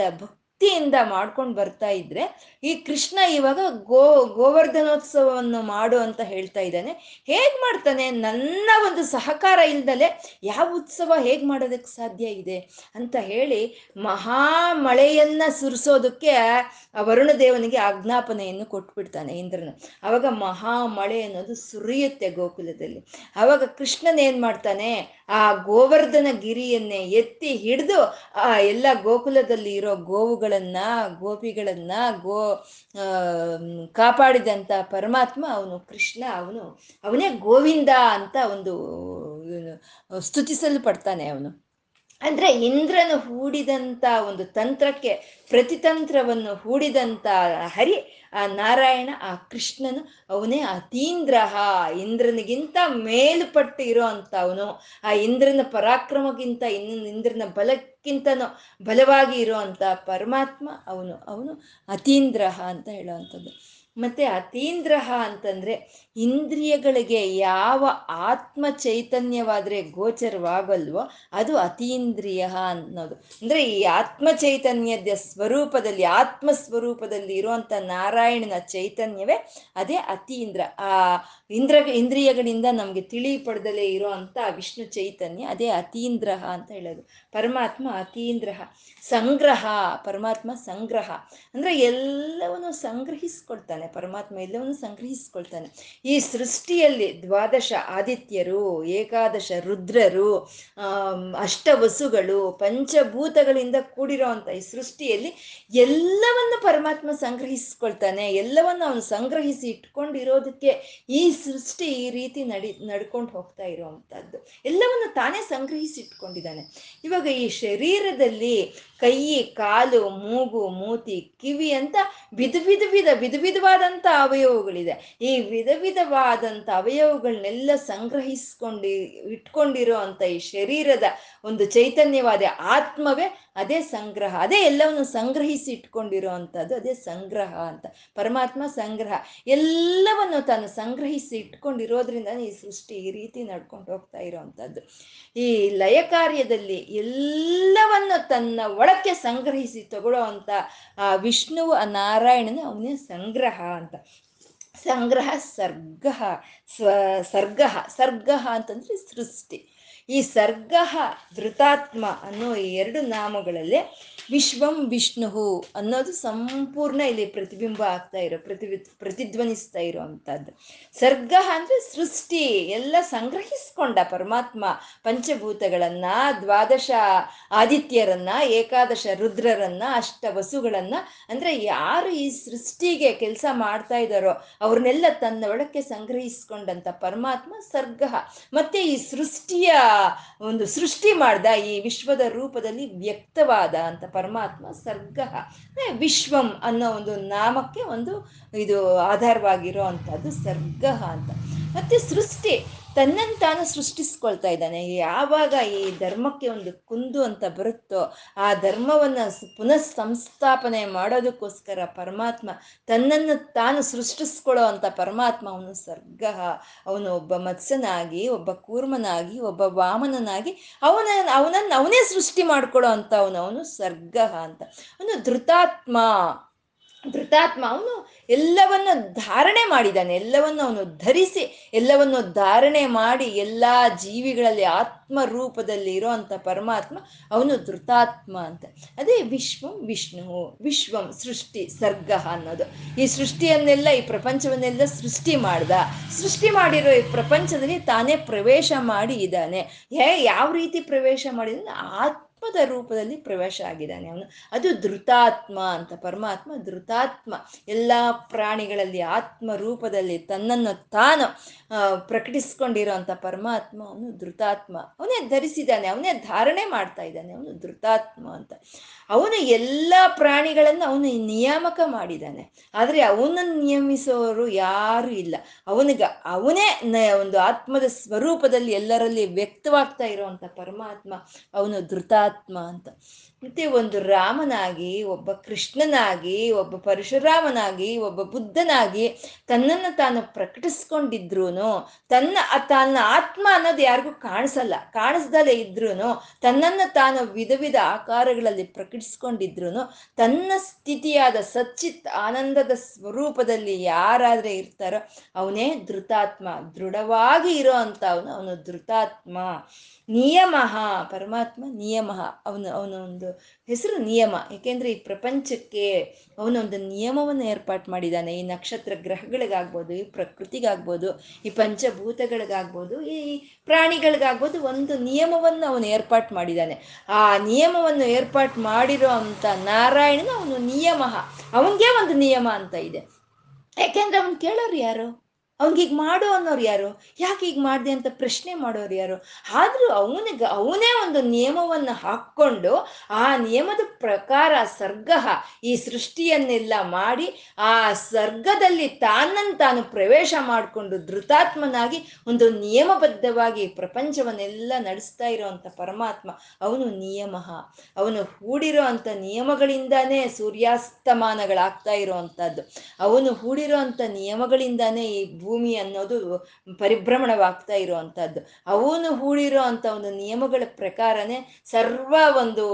ಭಕ್ತಿಯಿಂದ ಮಾಡ್ಕೊಂಡು ಬರ್ತಾ ಇದ್ರೆ, ಈ ಕೃಷ್ಣ ಇವಾಗ ಗೋ, ಗೋವರ್ಧನೋತ್ಸವವನ್ನು ಮಾಡು ಅಂತ ಹೇಳ್ತಾ ಇದ್ದಾನೆ. ಹೇಗ್ ಮಾಡ್ತಾನೆ? ನನ್ನ ಒಂದು ಸಹಕಾರ ಇಲ್ದಲೆ ಯಾವ ಉತ್ಸವ ಹೇಗ್ ಮಾಡೋದಕ್ಕೆ ಸಾಧ್ಯ ಇದೆ ಅಂತ ಹೇಳಿ ಮಹಾ ಮಳೆಯನ್ನ ಸುರಿಸೋದಕ್ಕೆ ವರುಣ ದೇವನಿಗೆ ಆಜ್ಞಾಪನೆಯನ್ನು ಕೊಟ್ಬಿಡ್ತಾನೆ ಇಂದ್ರನು. ಅವಾಗ ಮಹಾ ಮಳೆ ಅನ್ನೋದು ಸುರಿಯುತ್ತೆ ಗೋಕುಲದಲ್ಲಿ. ಅವಾಗ ಕೃಷ್ಣನ್ ಏನ್ ಮಾಡ್ತಾನೆ? ಆ ಗೋವರ್ಧನ ಗಿರಿಯನ್ನೇ ಎತ್ತಿ ಹಿಡಿದು, ಆ ಎಲ್ಲ ಗೋಕುಲದಲ್ಲಿ ಇರೋ ಗೋವುಗಳನ್ನ, ಗೋಪಿಗಳನ್ನ, ಗೋ ಕಾಪಾಡಿದಂತ ಪರಮಾತ್ಮ ಅವನು, ಕೃಷ್ಣ ಅವನು, ಅವನೇ ಗೋವಿಂದ ಅಂತ ಒಂದು ಸ್ತುತಿಸಲ್ಪಡ್ತಾನೆ ಅವನು. ಅಂದ್ರೆ ಇಂದ್ರನು ಹೂಡಿದಂತ ಒಂದು ತಂತ್ರಕ್ಕೆ ಪ್ರತಿತಂತ್ರವನ್ನು ಹೂಡಿದಂತ ಹರಿ, ಆ ನಾರಾಯಣ, ಆ ಕೃಷ್ಣನು ಅವನೇ ಅತೀಂದ್ರಹ ಇಂದ್ರನಿಗಿಂತ ಮೇಲ್ಪಟ್ಟು ಇರೋ ಅವನು ಆ ಇಂದ್ರನ ಪರಾಕ್ರಮಕ್ಕಿಂತ ಇನ್ನು ಇಂದ್ರನ ಬಲಕ್ಕಿಂತನೂ ಬಲವಾಗಿ ಇರೋ ಅಂತ ಪರಮಾತ್ಮ ಅವನು ಅವನು ಅತೀಂದ್ರಹ ಅಂತ ಹೇಳುವಂಥದ್ದು. ಮತ್ತೆ ಅತೀಂದ್ರಹ ಅಂತಂದ್ರೆ ಇಂದ್ರಿಯಗಳಿಗೆ ಯಾವ ಆತ್ಮ ಚೈತನ್ಯವಾದರೆ ಗೋಚರವಾಗಲ್ವೋ ಅದು ಅತೀಂದ್ರಿಯ ಅನ್ನೋದು. ಅಂದ್ರೆ ಈ ಆತ್ಮ ಚೈತನ್ಯದ ಸ್ವರೂಪದಲ್ಲಿ ಆತ್ಮ ಸ್ವರೂಪದಲ್ಲಿ ಇರುವಂತ ನಾರಾಯಣನ ಚೈತನ್ಯವೇ ಅದೇ ಅತೀಂದ್ರ. ಆ ಇಂದ್ರ, ಇಂದ್ರಿಯಗಳಿಂದ ನಮ್ಗೆ ತಿಳಿ ಪಡೆದಲೇ ಇರುವಂತ ವಿಷ್ಣು ಚೈತನ್ಯ ಅದೇ ಅತೀಂದ್ರಹ ಅಂತ ಹೇಳೋದು. ಪರಮಾತ್ಮ ಅತೀಂದ್ರಹ ಸಂಗ್ರಹ, ಪರಮಾತ್ಮ ಸಂಗ್ರಹ. ಅಂದ್ರೆ ಎಲ್ಲವನ್ನು ಸಂಗ್ರಹಿಸ್ಕೊಳ್ತಾನೆ. ಪರಮಾತ್ಮ ಎಲ್ಲವನ್ನು ಸಂಗ್ರಹಿಸ್ಕೊಳ್ತಾನೆ. ಈ ಸೃಷ್ಟಿಯಲ್ಲಿ ದ್ವಾದಶ ಆದಿತ್ಯರು, ಏಕಾದಶ ರುದ್ರರು ಅಷ್ಟವಸುಗಳು, ಪಂಚಭೂತಗಳಿಂದ ಕೂಡಿರೋ ಈ ಸೃಷ್ಟಿಯಲ್ಲಿ ಎಲ್ಲವನ್ನು ಪರಮಾತ್ಮ ಸಂಗ್ರಹಿಸ್ಕೊಳ್ತಾನೆ. ಎಲ್ಲವನ್ನು ಅವನು ಸಂಗ್ರಹಿಸಿ ಇಟ್ಕೊಂಡಿರೋದಕ್ಕೆ ಈ ಸೃಷ್ಟಿ ಈ ರೀತಿ ನಡಿ, ನಡ್ಕೊಂಡು ಹೋಗ್ತಾ ಇರುವಂತಹದ್ದು ಎಲ್ಲವನ್ನು ತಾನೇ ಸಂಗ್ರಹಿಸಿ ಇಟ್ಕೊಂಡಿದ್ದಾನೆ. ಇವಾಗ ಈ ಶರೀರದಲ್ಲಿ ಕೈ, ಕಾಲು, ಮೂಗು, ಮೂತಿ, ಕಿವಿ ಅಂತ ವಿಧ ವಿಧ ವಿಧ ವಿಧ ವಿಧವಾದಂಥ ಅವಯವಗಳಿದೆ. ಈ ವಿಧ ವಿಧವಾದಂಥ ಅವಯವಗಳನ್ನೆಲ್ಲ ಸಂಗ್ರಹಿಸ್ಕೊಂಡಿ ಇಟ್ಕೊಂಡಿರೋ ಅಂತ ಈ ಶರೀರದ ಒಂದು ಚೈತನ್ಯವಾದ ಆತ್ಮವೇ ಅದೇ ಸಂಗ್ರಹ. ಅದೇ ಎಲ್ಲವನ್ನು ಸಂಗ್ರಹಿಸಿ ಇಟ್ಕೊಂಡಿರೋ ಅಂಥದ್ದು ಅದೇ ಸಂಗ್ರಹ ಅಂತ. ಪರಮಾತ್ಮ ಸಂಗ್ರಹ. ಎಲ್ಲವನ್ನು ತಾನು ಸಂಗ್ರಹಿಸಿ ಇಟ್ಕೊಂಡಿರೋದ್ರಿಂದ ಈ ಸೃಷ್ಟಿ ಈ ರೀತಿ ನಡ್ಕೊಂಡು ಹೋಗ್ತಾ ಇರೋವಂಥದ್ದು ಈ ಲಯ ಕಾರ್ಯದಲ್ಲಿ ಎಲ್ಲವನ್ನು ತನ್ನ ಒಳಕ್ಕೆ ಸಂಗ್ರಹಿಸಿ ತಗೊಳ್ಳೋ ಅಂತ, ಆ ವಿಷ್ಣುವು ನಾರಾಯಣನೇ ಅವನೇ ಸಂಗ್ರಹ ಅಂತ. ಸಂಗ್ರಹ ಸರ್ಗ ಸ್ವ ಸರ್ಗ ಸರ್ಗ ಅಂತಂದ್ರೆ ಸೃಷ್ಟಿ. ಈ ಸರ್ಗ ಧೃತಾತ್ಮ ಅನ್ನೋ ಈ ಎರಡು ನಾಮಗಳಲ್ಲಿ ವಿಶ್ವಂ ವಿಷ್ಣು ಅನ್ನೋದು ಸಂಪೂರ್ಣ ಇಲ್ಲಿ ಪ್ರತಿಬಿಂಬ ಆಗ್ತಾ ಇರೋ ಪ್ರತಿ ಪ್ರತಿಧ್ವನಿಸ್ತಾ ಇರೋ ಸರ್ಗ ಅಂದ್ರೆ ಸೃಷ್ಟಿ, ಎಲ್ಲ ಸಂಗ್ರಹಿಸ್ಕೊಂಡ ಪರಮಾತ್ಮ, ಪಂಚಭೂತಗಳನ್ನ, ದ್ವಾದಶ ಆದಿತ್ಯರನ್ನ, ಏಕಾದಶ ರುದ್ರರನ್ನ, ಅಷ್ಟ ವಸುಗಳನ್ನ, ಅಂದ್ರೆ ಯಾರು ಈ ಸೃಷ್ಟಿಗೆ ಕೆಲಸ ಮಾಡ್ತಾ ಇದ್ದಾರೋ ಅವ್ರನ್ನೆಲ್ಲ ತನ್ನ ಒಳಕ್ಕೆ ಸಂಗ್ರಹಿಸ್ಕೊಂಡಂತ ಪರಮಾತ್ಮ ಸರ್ಗ. ಮತ್ತೆ ಈ ಸೃಷ್ಟಿಯ ಒಂದು ಸೃಷ್ಟಿ ಮಾಡ್ದ ಈ ವಿಶ್ವದ ರೂಪದಲ್ಲಿ ವ್ಯಕ್ತವಾದ ಅಂತ ಪರಮಾತ್ಮ ಸರ್ಗ ವಿಶ್ವಂ ಅನ್ನೋ ಒಂದು ನಾಮಕ್ಕೆ ಒಂದು ಇದು ಆಧಾರವಾಗಿರೋ ಅಂಥದ್ದು ಸರ್ಗ ಅಂತ. ಮತ್ತೆ ಸೃಷ್ಟಿ ತನ್ನನ್ನು ತಾನು ಸೃಷ್ಟಿಸ್ಕೊಳ್ತಾ ಇದ್ದಾನೆ. ಯಾವಾಗ ಈ ಧರ್ಮಕ್ಕೆ ಒಂದು ಕುಂದು ಅಂತ ಬರುತ್ತೋ, ಆ ಧರ್ಮವನ್ನ ಪುನಃ ಸಂಸ್ಥಾಪನೆ ಮಾಡೋದಕ್ಕೋಸ್ಕರ ಪರಮಾತ್ಮ ತನ್ನನ್ನು ತಾನು ಸೃಷ್ಟಿಸ್ಕೊಳ್ಳೋ ಅಂತ ಪರಮಾತ್ಮ ಅವನು ಸರ್ಗ, ಅವನು ಒಬ್ಬ ಮತ್ಸ್ಯನಾಗಿ, ಒಬ್ಬ ಕೂರ್ಮನಾಗಿ, ಒಬ್ಬ ವಾಮನನಾಗಿ, ಅವನ, ಅವನನ್ನು ಅವನೇ ಸೃಷ್ಟಿ ಮಾಡ್ಕೊಳ್ಳೋ ಅಂತ ಅವನು ಅವನು ಸರ್ಗ ಅಂತ. ಅವನು ಧೃತಾತ್ಮ. ಧೃತಾತ್ಮ ಅವನು ಎಲ್ಲವನ್ನು ಧಾರಣೆ ಮಾಡಿದ್ದಾನೆ ಎಲ್ಲವನ್ನು ಅವನು ಧರಿಸಿ, ಎಲ್ಲವನ್ನು ಧಾರಣೆ ಮಾಡಿ, ಎಲ್ಲ ಜೀವಿಗಳಲ್ಲಿ ಆತ್ಮ ರೂಪದಲ್ಲಿ ಇರೋ ಅಂಥ ಪರಮಾತ್ಮ ಅವನು ಧೃತಾತ್ಮ ಅಂತ. ಅದೇ ವಿಶ್ವಂ ವಿಷ್ಣು, ವಿಶ್ವಂ ಸೃಷ್ಟಿ ಸರ್ಗ ಅನ್ನೋದು. ಈ ಸೃಷ್ಟಿಯನ್ನೆಲ್ಲ, ಈ ಪ್ರಪಂಚವನ್ನೆಲ್ಲ ಸೃಷ್ಟಿ ಮಾಡ್ದ. ಸೃಷ್ಟಿ ಮಾಡಿರೋ ಈ ಪ್ರಪಂಚದಲ್ಲಿ ತಾನೇ ಪ್ರವೇಶ ಮಾಡಿ ಇದ್ದಾನೆ. ಹೇ, ಯಾವ ರೀತಿ ಪ್ರವೇಶ ಮಾಡಿದ್ರೆ ಆತ್ಮ ಆತ್ಮದ ರೂಪದಲ್ಲಿ ಪ್ರವೇಶ ಆಗಿದ್ದಾನೆ ಅವನು. ಅದು ಧೃತಾತ್ಮ ಅಂತ, ಪರಮಾತ್ಮ ಧೃತಾತ್ಮ. ಎಲ್ಲ ಪ್ರಾಣಿಗಳಲ್ಲಿ ಆತ್ಮ ರೂಪದಲ್ಲಿ ತನ್ನನ್ನು ತಾನು ಪ್ರಕಟಿಸ್ಕೊಂಡಿರೋ ಅಂಥ ಪರಮಾತ್ಮ ಅವನು ಧೃತಾತ್ಮ. ಅವನೇ ಧರಿಸಿದ್ದಾನೆ, ಅವನೇ ಧಾರಣೆ ಮಾಡ್ತಾ ಇದ್ದಾನೆ, ಅವನು ಧೃತಾತ್ಮ ಅಂತ. ಅವನು ಎಲ್ಲ ಪ್ರಾಣಿಗಳನ್ನು ಅವನು ನಿಯಾಮಕ ಮಾಡಿದ್ದಾನೆ. ಆದರೆ ಅವನನ್ನು ನಿಯಮಿಸೋರು ಯಾರು ಇಲ್ಲ. ಅವನಿಗೆ, ಅವನೇ ಒಂದು ಆತ್ಮದ ಸ್ವರೂಪದಲ್ಲಿ ಎಲ್ಲರಲ್ಲಿ ವ್ಯಕ್ತವಾಗ್ತಾ ಇರುವಂಥ ಪರಮಾತ್ಮ ಅವನು ಧೃತಾತ್ಮ ಅಂತ. ಮತ್ತೆ ಒಂದು ರಾಮನಾಗಿ, ಒಬ್ಬ ಕೃಷ್ಣನಾಗಿ, ಒಬ್ಬ ಪರಶುರಾಮನಾಗಿ, ಒಬ್ಬ ಬುದ್ಧನಾಗಿ ತನ್ನನ್ನು ತಾನು ಪ್ರಕಟಿಸ್ಕೊಂಡಿದ್ರು ತನ್ನ ತನ್ನ ಆತ್ಮ ಅನ್ನೋದು ಯಾರಿಗೂ ಕಾಣಿಸಲ್ಲ. ಕಾಣಿಸ್ದಲೇ ಇದ್ರು ತನ್ನನ್ನು ತಾನು ವಿಧ ವಿಧ ಆಕಾರಗಳಲ್ಲಿ ಪ್ರಕಟಿಸ್ಕೊಂಡಿದ್ರು ತನ್ನ ಸ್ಥಿತಿಯಾದ ಸಚ್ಚಿತ್ ಆನಂದದ ಸ್ವರೂಪದಲ್ಲಿ ಯಾರಾದ್ರೆ ಇರ್ತಾರೋ ಅವನೇ ಧೃತಾತ್ಮ. ದೃಢವಾಗಿ ಇರೋ ಅಂತ ಅವನು ಅವನು ಧೃತಾತ್ಮ. ನಿಯಮ, ಪರಮಾತ್ಮ ನಿಯಮ. ಅವನು, ಅವನ ಒಂದು ಹೆಸರು ನಿಯಮ. ಏಕೆಂದ್ರೆ ಈ ಪ್ರಪಂಚಕ್ಕೆ ಅವನೊಂದು ನಿಯಮವನ್ನು ಏರ್ಪಾಟ್ ಮಾಡಿದ್ದಾನೆ. ಈ ನಕ್ಷತ್ರ ಗ್ರಹಗಳಿಗಾಗ್ಬೋದು, ಈ ಪ್ರಕೃತಿಗಾಗ್ಬೋದು, ಈ ಪಂಚಭೂತಗಳಿಗಾಗ್ಬೋದು, ಈ ಪ್ರಾಣಿಗಳಿಗಾಗ್ಬೋದು ಒಂದು ನಿಯಮವನ್ನು ಅವನು ಏರ್ಪಾಟ್ ಮಾಡಿದ್ದಾನೆ. ಆ ನಿಯಮವನ್ನು ಏರ್ಪಾಟ್ ಮಾಡಿರೋ ಅಂತ ನಾರಾಯಣನ ಅವನು ನಿಯಮ. ಅವನಿಗೆ ಒಂದು ನಿಯಮ ಅಂತ ಇದೆ. ಯಾಕೆಂದ್ರೆ ಅವನು ಕೇಳೋರು ಯಾರು? ಅವ್ನಿಗೆ ಮಾಡು ಅನ್ನೋರು ಯಾರು? ಯಾಕೆ ಈಗ ಮಾಡಿದೆ ಅಂತ ಪ್ರಶ್ನೆ ಮಾಡೋರು ಯಾರು? ಆದರೂ ಅವನಿಗೆ, ಅವನೇ ಒಂದು ನಿಯಮವನ್ನು ಹಾಕ್ಕೊಂಡು ಆ ನಿಯಮದ ಪ್ರಕಾರ ಸರ್ಗ ಈ ಸೃಷ್ಟಿಯನ್ನೆಲ್ಲ ಮಾಡಿ ಆ ಸರ್ಗದಲ್ಲಿ ತಾನನ್ನು ತಾನು ಪ್ರವೇಶ ಮಾಡಿಕೊಂಡು ಧೃತಾತ್ಮನಾಗಿ ಒಂದು ನಿಯಮಬದ್ಧವಾಗಿ ಪ್ರಪಂಚವನ್ನೆಲ್ಲ ನಡೆಸ್ತಾ ಇರೋವಂಥ ಪರಮಾತ್ಮ ಅವನು ನಿಯಮ ಅವನು ಹೂಡಿರೋ ಅಂಥ ನಿಯಮಗಳಿಂದಾನೇ ಸೂರ್ಯಾಸ್ತಮಾನಗಳಾಗ್ತಾ ಇರೋವಂಥದ್ದು ಅವನು ಹೂಡಿರೋ ಅಂಥ ನಿಯಮಗಳಿಂದಾನೇ ಈ ಭೂಮಿ ಅನ್ನೋದು ಪರಿಭ್ರಮಣವಾಗ್ತಾ ಇರುವಂಥದ್ದು ಅವನು ಹೂಡಿರೋ ಅಂಥ ಒಂದು ನಿಯಮಗಳ ಪ್ರಕಾರನೇ ಸರ್ವ ಒಂದು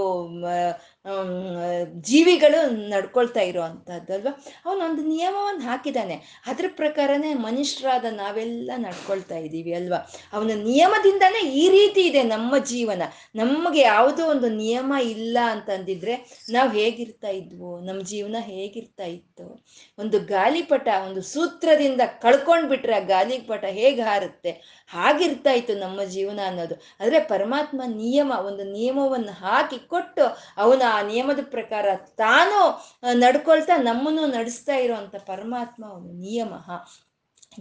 ಜೀವಿಗಳು ನಡ್ಕೊಳ್ತಾ ಇರೋ ಅಲ್ವಾ ಅವನೊಂದು ನಿಯಮವನ್ನು ಹಾಕಿದ್ದಾನೆ ಅದ್ರ ಪ್ರಕಾರನೇ ಮನುಷ್ಯರಾದ ನಾವೆಲ್ಲ ನಡ್ಕೊಳ್ತಾ ಇದ್ದೀವಿ ಅಲ್ವಾ? ಅವನ ನಿಯಮದಿಂದಾನೇ ಈ ರೀತಿ ಇದೆ ನಮ್ಮ ಜೀವನ. ನಮಗೆ ಯಾವುದೋ ಒಂದು ನಿಯಮ ಇಲ್ಲ ಅಂತಂದಿದ್ರೆ ನಾವು ಹೇಗಿರ್ತಾ ಇದ್ವು? ನಮ್ಮ ಜೀವನ ಹೇಗಿರ್ತಾ ಇತ್ತು? ಒಂದು ಗಾಲಿಪಟ, ಒಂದು ಸೂತ್ರದಿಂದ ಕಳ್ಕೊಂಡ್ಬಿಟ್ರೆ ಆ ಗಾಲಿಪಟ ಹೇಗೆ ಹಾರುತ್ತೆ? ಹಾಗಿರ್ತಾ ಇತ್ತು ನಮ್ಮ ಜೀವನ ಅನ್ನೋದು. ಆದರೆ ಪರಮಾತ್ಮ ನಿಯಮ, ಒಂದು ನಿಯಮವನ್ನು ಹಾಕಿ ಕೊಟ್ಟು ಅವನ ಆ ನಿಯಮದ ಪ್ರಕಾರ ತಾನು ನಡ್ಕೊಳ್ತಾ ನಮ್ಮನ್ನು ನಡೆಸ್ತಾ ಇರುವಂತ ಪರಮಾತ್ಮ ಅವನು ನಿಯಮ.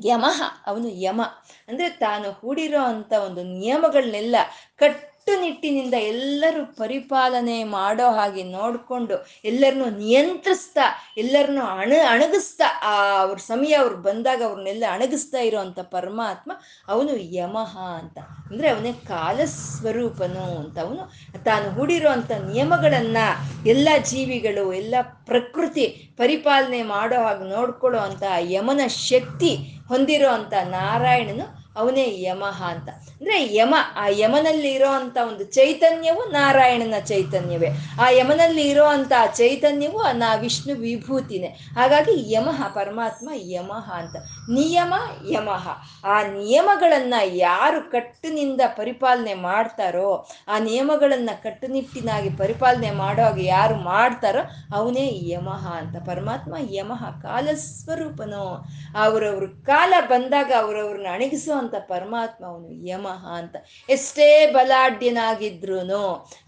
ಯಮಃ ಅವನು ಯಮ. ಅಂದ್ರೆ ತಾನು ಹೂಡಿರೋ ಅಂತ ಒಂದು ನಿಯಮಗಳನ್ನೆಲ್ಲ ಕಟ್ ಕಟ್ಟುನಿಟ್ಟಿನಿಂದ ಎಲ್ಲರೂ ಪರಿಪಾಲನೆ ಮಾಡೋ ಹಾಗೆ ನೋಡಿಕೊಂಡು ಎಲ್ಲರನ್ನೂ ನಿಯಂತ್ರಿಸ್ತಾ, ಎಲ್ಲರನ್ನೂ ಅಣ, ಅಣಗಿಸ್ತಾ, ಆ ಅವ್ರ ಸಮಯ ಅವ್ರು ಬಂದಾಗ ಅವ್ರನ್ನೆಲ್ಲ ಅಣಗಿಸ್ತಾ ಇರೋವಂಥ ಪರಮಾತ್ಮ ಅವನು ಯಮಃ ಅಂತ. ಅಂದರೆ ಅವನೇ ಕಾಲಸ್ವರೂಪನು ಅಂತ. ಅವನು ತಾನು ಹೂಡಿರುವಂಥ ನಿಯಮಗಳನ್ನು ಎಲ್ಲ ಜೀವಿಗಳು, ಎಲ್ಲ ಪ್ರಕೃತಿ ಪರಿಪಾಲನೆ ಮಾಡೋ ಹಾಗೆ ನೋಡ್ಕೊಳ್ಳೋ ಅಂತ ಯಮನ ಶಕ್ತಿ ಹೊಂದಿರೋ ನಾರಾಯಣನು ಅವನೇ ಯಮಃ ಅಂತ. ಅಂದ್ರೆ ಯಮ, ಆ ಯಮನಲ್ಲಿ ಇರೋ ಅಂತ ಒಂದು ಚೈತನ್ಯವು ನಾರಾಯಣನ ಚೈತನ್ಯವೇ. ಆ ಯಮನಲ್ಲಿ ಇರೋ ಅಂತ ಚೈತನ್ಯವು ನಾ ವಿಷ್ಣು ವಿಭೂತಿನೇ. ಹಾಗಾಗಿ ಯಮಃ, ಪರಮಾತ್ಮ ಯಮಃ ಅಂತ. ನಿಯಮ, ಯಮಃ. ಆ ನಿಯಮಗಳನ್ನ ಯಾರು ಕಟ್ಟಿನಿಂದ ಪರಿಪಾಲನೆ ಮಾಡ್ತಾರೋ, ಆ ನಿಯಮಗಳನ್ನ ಕಟ್ಟುನಿಟ್ಟಿನಾಗಿ ಪರಿಪಾಲನೆ ಮಾಡೋ ಹಾಗೆ ಯಾರು ಮಾಡ್ತಾರೋ, ಅವನೇ ಯಮಃ ಅಂತ. ಪರಮಾತ್ಮ ಯಮಃ ಕಾಲಸ್ವರೂಪನು. ಅವರವ್ರ ಕಾಲ ಬಂದಾಗ ಅವರವ್ರನ್ನ ಅಣಗಿಸೋ ಅಂತ ಪರಮಾತ್ಮ ಅವನು ಯಮಃ ಅಂತ. ಎಷ್ಟೇ ಬಲಾಢ್ಯನಾಗಿದ್ರು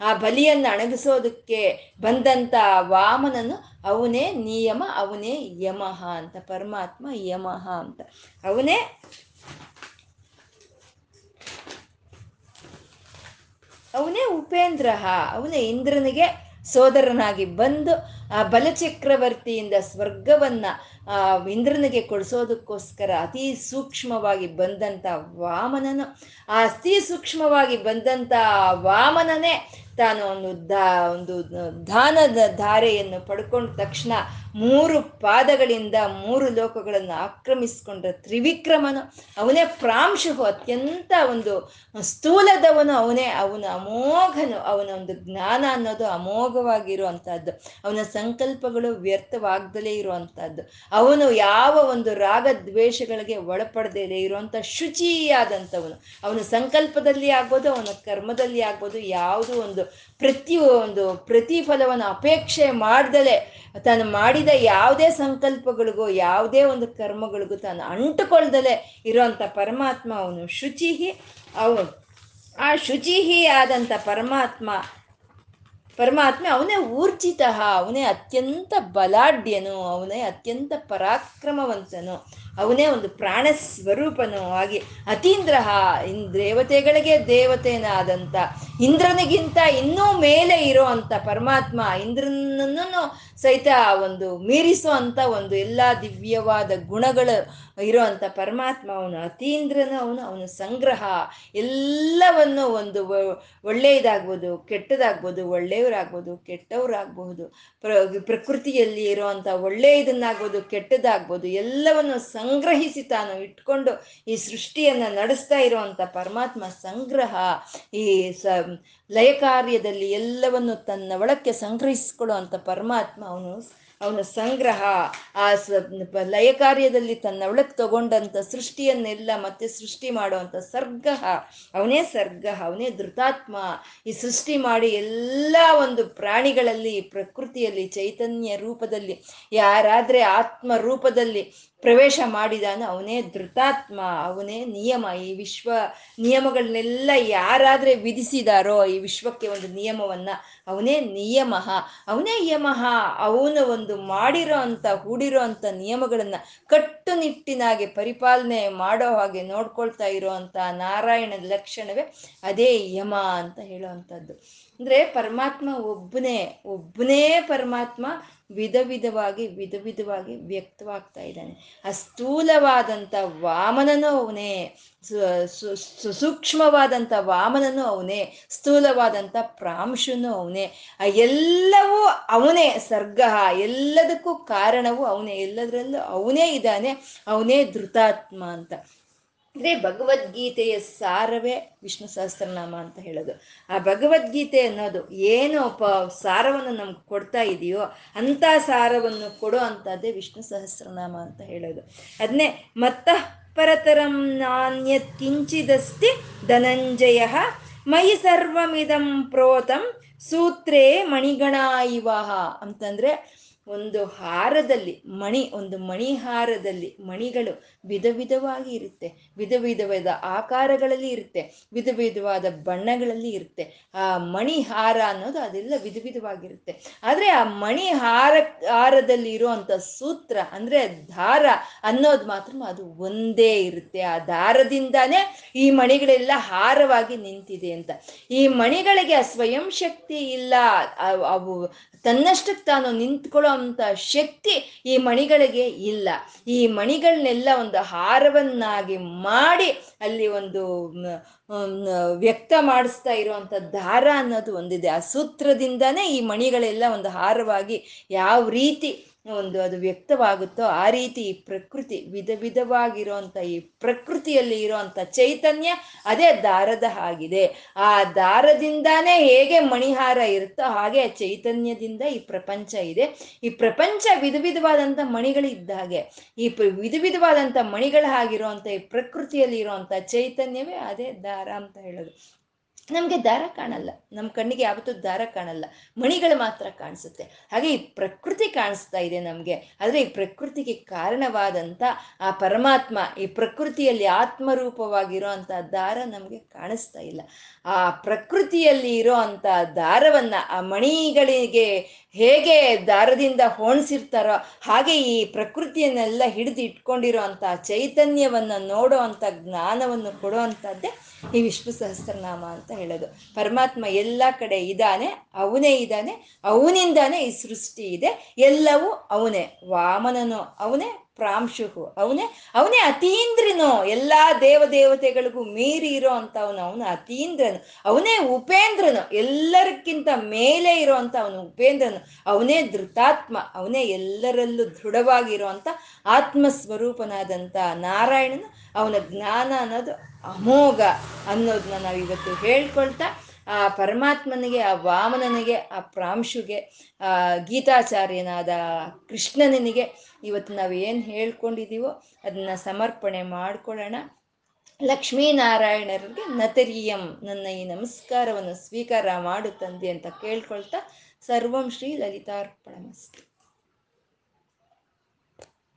ಆ ಬಲಿಯನ್ನು ಅಣಗಿಸೋದಕ್ಕೆ ಬಂದಂತ ವಾಮನನು ಅವನೇ ನಿಯಮ, ಅವನೇ ಯಮಃ ಅಂತ. ಪರಮಾತ್ಮ ಯಮಃ ಅಂತ. ಅವನೇ ಅವನೇ ಉಪೇಂದ್ರ ಅವನೇ ಇಂದ್ರನಿಗೆ ಸೋದರನಾಗಿ ಬಂದು ಆ ಬಲಚಕ್ರವರ್ತಿಯಿಂದ ಸ್ವರ್ಗವನ್ನ, ಆ, ಇಂದ್ರನಿಗೆ ಕೊಡಿಸೋದಕ್ಕೋಸ್ಕರ ಅತಿ ಸೂಕ್ಷ್ಮವಾಗಿ ಬಂದಂತ ವಾಮನನು. ಆ ಅತಿ ಸೂಕ್ಷ್ಮವಾಗಿ ಬಂದಂತ ವಾಮನನೇ ತಾನು ಒಂದು ದಾ, ಒಂದು ದಾನದ ಧಾರೆಯನ್ನು ಪಡ್ಕೊಂಡ ತಕ್ಷಣ ಮೂರು ಪಾದಗಳಿಂದ ಮೂರು ಲೋಕಗಳನ್ನು ಆಕ್ರಮಿಸ್ಕೊಂಡ ತ್ರಿವಿಕ್ರಮನು, ಅವನೇ ಪ್ರಾಂಶುಹು, ಅತ್ಯಂತ ಒಂದು ಸ್ಥೂಲದವನು ಅವನೇ. ಅವನ ಅಮೋಘನು, ಅವನ ಒಂದು ಜ್ಞಾನ ಅನ್ನೋದು ಅಮೋಘವಾಗಿರುವಂತಹದ್ದು. ಅವನ ಸಂಕಲ್ಪಗಳು ವ್ಯರ್ಥವಾಗ್ದಲೇ ಇರುವಂತಹದ್ದು. ಅವನು ಯಾವ ಒಂದು ರಾಗ ದ್ವೇಷಗಳಿಗೆ ಒಳಪಡದೇ ಇರುವಂತ ಶುಚಿಯಾದಂಥವನು. ಅವನ ಸಂಕಲ್ಪದಲ್ಲಿ ಆಗ್ಬೋದು, ಅವನ ಕರ್ಮದಲ್ಲಿ ಆಗ್ಬೋದು, ಯಾವುದು ಒಂದು ಪ್ರತಿ ಒಂದು ಪ್ರತಿಫಲವನ್ನು ಅಪೇಕ್ಷೆ ಮಾಡ್ದಲೆ, ತಾನು ಮಾಡಿದ ಯಾವುದೇ ಸಂಕಲ್ಪಗಳಿಗೂ, ಯಾವುದೇ ಒಂದು ಕರ್ಮಗಳಿಗೂ ತಾನು ಅಂಟುಕೊಳ್ದಲೆ ಇರೋಂಥ ಪರಮಾತ್ಮ ಅವನು. ಶುಚಿಹಿ ಅವನು. ಆ ಶುಚಿಹಿ ಆದಂಥ ಪರಮಾತ್ಮ ಪರಮಾತ್ಮ ಅವನೇ ಊರ್ಜಿತ, ಅವನೇ ಅತ್ಯಂತ ಬಲಾಢ್ಯನು, ಅವನೇ ಅತ್ಯಂತ ಪರಾಕ್ರಮವಂತನು. ಅವನೇ ಒಂದು ಪ್ರಾಣ ಸ್ವರೂಪನೂ ಆಗಿ ಅತೀಂದ್ರ ದೇವತೆಗಳಿಗೆ ದೇವತೆನಾದಂಥ ಇಂದ್ರನಿಗಿಂತ ಇನ್ನೂ ಮೇಲೆ ಇರೋ ಅಂಥ ಪರಮಾತ್ಮ ಇಂದ್ರನನ್ನು ಸಹಿತ ಆ ಒಂದು ಮೀರಿಸೋ ಅಂತ ಒಂದು ಎಲ್ಲ ದಿವ್ಯವಾದ ಗುಣಗಳು ಇರೋವಂಥ ಪರಮಾತ್ಮ ಅವನು, ಅತೀಂದ್ರನ ಅವನು, ಅವನ ಸಂಗ್ರಹ. ಎಲ್ಲವನ್ನು ಒಂದು ಒಳ್ಳೆಯದಾಗ್ಬೋದು, ಕೆಟ್ಟದಾಗ್ಬೋದು, ಒಳ್ಳೆಯವರಾಗ್ಬೋದು, ಕೆಟ್ಟವರಾಗಬಹುದು, ಪ್ರ, ಪ್ರಕೃತಿಯಲ್ಲಿ ಇರುವಂಥ ಒಳ್ಳೆಯದನ್ನಾಗ್ಬೋದು, ಕೆಟ್ಟದಾಗ್ಬೋದು, ಎಲ್ಲವನ್ನು ಸಂಗ್ರಹಿಸಿ ತಾನು ಇಟ್ಕೊಂಡು ಈ ಸೃಷ್ಟಿಯನ್ನು ನಡೆಸ್ತಾ ಇರುವಂಥ ಪರಮಾತ್ಮ ಸಂಗ್ರಹ. ಈ ಸ ಲಯ ಕಾರ್ಯದಲ್ಲಿ ಎಲ್ಲವನ್ನು ತನ್ನ ಒಳಕ್ಕೆ ಸಂಗ್ರಹಿಸ್ಕೊಳ್ಳುವಂಥ ಪರಮಾತ್ಮ ಅವನು ಅವನ ಸಂಗ್ರಹ, ಆ ಸ ಲಯ ಕಾರ್ಯದಲ್ಲಿ ತನ್ನ ಒಳಗೆ ತಗೊಂಡಂಥ ಸೃಷ್ಟಿಯನ್ನೆಲ್ಲ ಮತ್ತೆ ಸೃಷ್ಟಿ ಮಾಡುವಂಥ ಸರ್ಗ ಅವನೇ ಸರ್ಗ, ಅವನೇ ಧೃತಾತ್ಮ. ಈ ಸೃಷ್ಟಿ ಮಾಡಿ ಎಲ್ಲ ಒಂದು ಪ್ರಾಣಿಗಳಲ್ಲಿ, ಪ್ರಕೃತಿಯಲ್ಲಿ, ಚೈತನ್ಯ ರೂಪದಲ್ಲಿ, ಯಾರಾದರೆ ಆತ್ಮ ರೂಪದಲ್ಲಿ ಪ್ರವೇಶ ಮಾಡಿದಾನು, ಅವನೇ ಧೃತಾತ್ಮ, ಅವನೇ ನಿಯಮ. ಈ ವಿಶ್ವ ನಿಯಮಗಳನ್ನೆಲ್ಲ ಯಾರಾದ್ರೆ ವಿಧಿಸಿದಾರೋ, ಈ ವಿಶ್ವಕ್ಕೆ ಒಂದು ನಿಯಮವನ್ನ ಅವನೇ ನಿಯಮ. ಅವನೇ ಯಮಃ. ಅವನು ಒಂದು ಮಾಡಿರೋ ಅಂತ, ಹೂಡಿರೋ ಅಂತ ನಿಯಮಗಳನ್ನ ಕಟ್ಟುನಿಟ್ಟಿನಾಗಿ ಪರಿಪಾಲನೆ ಮಾಡೋ ಹಾಗೆ ನೋಡ್ಕೊಳ್ತಾ ಇರೋ ನಾರಾಯಣದ ಲಕ್ಷಣವೇ ಅದೇ ಯಮ ಅಂತ ಹೇಳುವಂಥದ್ದು ಅಂದ್ರೆ ಪರಮಾತ್ಮ ಒಬ್ಬನೇ ಒಬ್ಬನೇ ಪರಮಾತ್ಮ ವಿಧ ವಿಧವಾಗಿ ವಿಧ ವಿಧವಾಗಿ ವ್ಯಕ್ತವಾಗ್ತಾ ಇದ್ದಾನೆ. ಆ ಸ್ಥೂಲವಾದಂಥ ವಾಮನನು ಅವನೇ. ಸುಸೂಕ್ಷ್ಮವಾದಂಥ ವಾಮನನು ಅವನೇ. ಸ್ಥೂಲವಾದಂಥ ಪ್ರಾಂಶುನು ಅವನೇ. ಆ ಎಲ್ಲವೂ ಅವನೇ, ಸರ್ಗ. ಎಲ್ಲದಕ್ಕೂ ಕಾರಣವು ಅವನೇ. ಎಲ್ಲದರಲ್ಲೂ ಅವನೇ ಇದ್ದಾನೆ. ಅವನೇ ಧೃತಾತ್ಮ ಅಂತ. ಅಂದರೆ ಭಗವದ್ಗೀತೆಯ ಸಾರವೇ ವಿಷ್ಣು ಸಹಸ್ರನಾಮ ಅಂತ ಹೇಳೋದು. ಆ ಭಗವದ್ಗೀತೆ ಅನ್ನೋದು ಏನು ಪ ಸಾರವನ್ನು ನಮ್ಗೆ ಕೊಡ್ತಾ ಇದೆಯೋ ಅಂಥ ಸಾರವನ್ನು ಕೊಡೋ ಅಂಥದ್ದೇ ವಿಷ್ಣು ಸಹಸ್ರನಾಮ ಅಂತ ಹೇಳೋದು. ಅದನ್ನೇ ಮತ್ತ ಪರತರಂ ನಾಣ್ಯತ್ ಕಿಂಚಿದಸ್ತಿ ಧನಂಜಯ ಮೈ ಸರ್ವಮಿದಂ ಪ್ರೋತಂ ಸೂತ್ರೇ ಮಣಿಗಣ ಅಂತಂದ್ರೆ ಒಂದು ಹಾರದಲ್ಲಿ, ಮಣಿ, ಒಂದು ಮಣಿಹಾರದಲ್ಲಿ ಮಣಿಗಳು ವಿಧ ವಿಧವಾಗಿ ಇರುತ್ತೆ. ವಿಧ ವಿಧವಾದ ಆಕಾರಗಳಲ್ಲಿ ಇರುತ್ತೆ. ವಿಧ ವಿಧವಾದ ಬಣ್ಣಗಳಲ್ಲಿ ಇರುತ್ತೆ. ಆ ಮಣಿಹಾರ ಅನ್ನೋದು ಅದೆಲ್ಲ ವಿಧ ವಿಧವಾಗಿರುತ್ತೆ. ಆದರೆ ಆ ಮಣಿಹಾರ ಹಾರದಲ್ಲಿ ಇರುವಂಥ ಸೂತ್ರ ಅಂದರೆ ದಾರ ಅನ್ನೋದು ಮಾತ್ರ ಅದು ಒಂದೇ ಇರುತ್ತೆ. ಆ ದಾರದಿಂದಾನೇ ಈ ಮಣಿಗಳೆಲ್ಲ ಹಾರವಾಗಿ ನಿಂತಿದೆ ಅಂತ. ಈ ಮಣಿಗಳಿಗೆ ಸ್ವಯಂ ಶಕ್ತಿ ಇಲ್ಲ. ಅವು ತನ್ನಷ್ಟಕ್ಕೆ ತಾನು ನಿಂತ್ಕೊಳ್ಳೋ ಅಂತ ಶಕ್ತಿ ಈ ಮಣಿಗಳಿಗೆ ಇಲ್ಲ. ಈ ಮಣಿಗಳನ್ನೆಲ್ಲ ಒಂದು ಹಾರವನ್ನಾಗಿ ಮಾಡಿ ಅಲ್ಲಿ ಒಂದು ವ್ಯಕ್ತ ಮಾಡಿಸ್ತಾ ಇರುವಂತ ದಾರ ಅನ್ನೋದು ಒಂದಿದೆ. ಆ ಸೂತ್ರದಿಂದಾನೇ ಈ ಮಣಿಗಳೆಲ್ಲ ಒಂದು ಹಾರವಾಗಿ ಯಾವ ರೀತಿ ಒಂದು ಅದು ವ್ಯಕ್ತವಾಗುತ್ತೋ ಆ ರೀತಿ ಈ ಪ್ರಕೃತಿ ವಿಧ ವಿಧವಾಗಿರುವಂಥ ಈ ಪ್ರಕೃತಿಯಲ್ಲಿ ಇರುವಂತ ಚೈತನ್ಯ ಅದೇ ದಾರದ ಆಗಿದೆ ಆ ದಾರದಿಂದಾನೇ ಹೇಗೆ ಮಣಿಹಾರ ಇರುತ್ತೋ ಹಾಗೆ ಚೈತನ್ಯದಿಂದ ಈ ಪ್ರಪಂಚ ಇದೆ. ಈ ಪ್ರಪಂಚ ವಿಧ ವಿಧವಾದಂಥ ಮಣಿಗಳಿದ್ದ ಹಾಗೆ, ಈ ವಿಧ ವಿಧವಾದಂಥ ಮಣಿಗಳ ಹಾಗಿರುವಂಥ ಈ ಪ್ರಕೃತಿಯಲ್ಲಿ ಇರುವಂತ ಚೈತನ್ಯವೇ ಅದೇ ದಾರ ಅಂತ ಹೇಳೋದು. ನಮಗೆ ದಾರ ಕಾಣಲ್ಲ. ನಮ್ಮ ಕಣ್ಣಿಗೆ ಯಾವತ್ತೂ ದಾರ ಕಾಣಲ್ಲ. ಮಣಿಗಳು ಮಾತ್ರ ಕಾಣಿಸುತ್ತೆ. ಹಾಗೆ ಈ ಪ್ರಕೃತಿ ಕಾಣಿಸ್ತಾ ಇದೆ ನಮಗೆ. ಆದರೆ ಈ ಪ್ರಕೃತಿಗೆ ಕಾರಣವಾದಂಥ ಆ ಪರಮಾತ್ಮ, ಈ ಪ್ರಕೃತಿಯಲ್ಲಿ ಆತ್ಮರೂಪವಾಗಿರೋ ಅಂಥ ದಾರ ನಮಗೆ ಕಾಣಿಸ್ತಾ ಇಲ್ಲ. ಆ ಪ್ರಕೃತಿಯಲ್ಲಿ ಇರೋ ಅಂಥ ದಾರವನ್ನು ಆ ಮಣಿಗಳಿಗೆ ಹೇಗೆ ದಾರದಿಂದ ಹೋಣಿಸಿರ್ತಾರೋ ಹಾಗೆ ಈ ಪ್ರಕೃತಿಯನ್ನೆಲ್ಲ ಹಿಡಿದು ಇಟ್ಕೊಂಡಿರೋ ಚೈತನ್ಯವನ್ನು ನೋಡೋ ಅಂಥ ಜ್ಞಾನವನ್ನು ಕೊಡೋ ಅಂಥದ್ದೇ ಈ ವಿಷ್ಣು ಸಹಸ್ರನಾಮ ಅಂತ ಹೇಳೋದು. ಪರಮಾತ್ಮ ಎಲ್ಲ ಕಡೆ ಇದ್ದಾನೆ ಅವನೇ ಇದ್ದಾನೆ ಅವನಿಂದಾನೇ ಈ ಸೃಷ್ಟಿ ಇದೆ. ಎಲ್ಲವೂ ಅವನೇ, ವಾಮನನು ಅವನೇ ಪ್ರಾಂಶುಹು. ಅವನೇ ಅವನೇ ಅತೀಂದ್ರನು. ದೇವ ದೇವತೆಗಳಿಗೂ ಮೀರಿ ಇರೋ ಅಂತವನು ಅವನು ಅತೀಂದ್ರನು. ಅವನೇ ಉಪೇಂದ್ರನು. ಎಲ್ಲರಕ್ಕಿಂತ ಮೇಲೆ ಇರೋ ಅಂತ ಅವನು ಉಪೇಂದ್ರನು. ಅವನೇ ಧೃತಾತ್ಮ. ಅವನೇ ಎಲ್ಲರಲ್ಲೂ ದೃಢವಾಗಿರೋ ಅಂತ ಆತ್ಮ ಸ್ವರೂಪನಾದಂಥ ನಾರಾಯಣನು. ಅವನ ಜ್ಞಾನ ಅನ್ನೋದು ಅಮೋಘ ಅನ್ನೋದನ್ನ ನಾವು ಇವತ್ತು ಹೇಳ್ಕೊಳ್ತಾ ಆ ಪರಮಾತ್ಮನಿಗೆ, ಆ ವಾಮನನಿಗೆ, ಆ ಪ್ರಾಂಶುಗೆ, ಆ ಗೀತಾಚಾರ್ಯನಾದ ಕೃಷ್ಣನಿಗೆ ಇವತ್ತು ನಾವು ಏನು ಹೇಳ್ಕೊಂಡಿದ್ದೀವೋ ಅದನ್ನ ಸಮರ್ಪಣೆ ಮಾಡ್ಕೊಳ್ಳೋಣ. ಲಕ್ಷ್ಮೀನಾರಾಯಣರಿಗೆ ನತರಿಯಂ ನನ್ನ ಈ ನಮಸ್ಕಾರವನ್ನು ಸ್ವೀಕಾರ ಮಾಡು ತಂದೆ ಅಂತ ಕೇಳ್ಕೊಳ್ತಾ ಸರ್ವಂ ಶ್ರೀ ಲಲಿತಾರ್ಪಣಮಸ್ತು.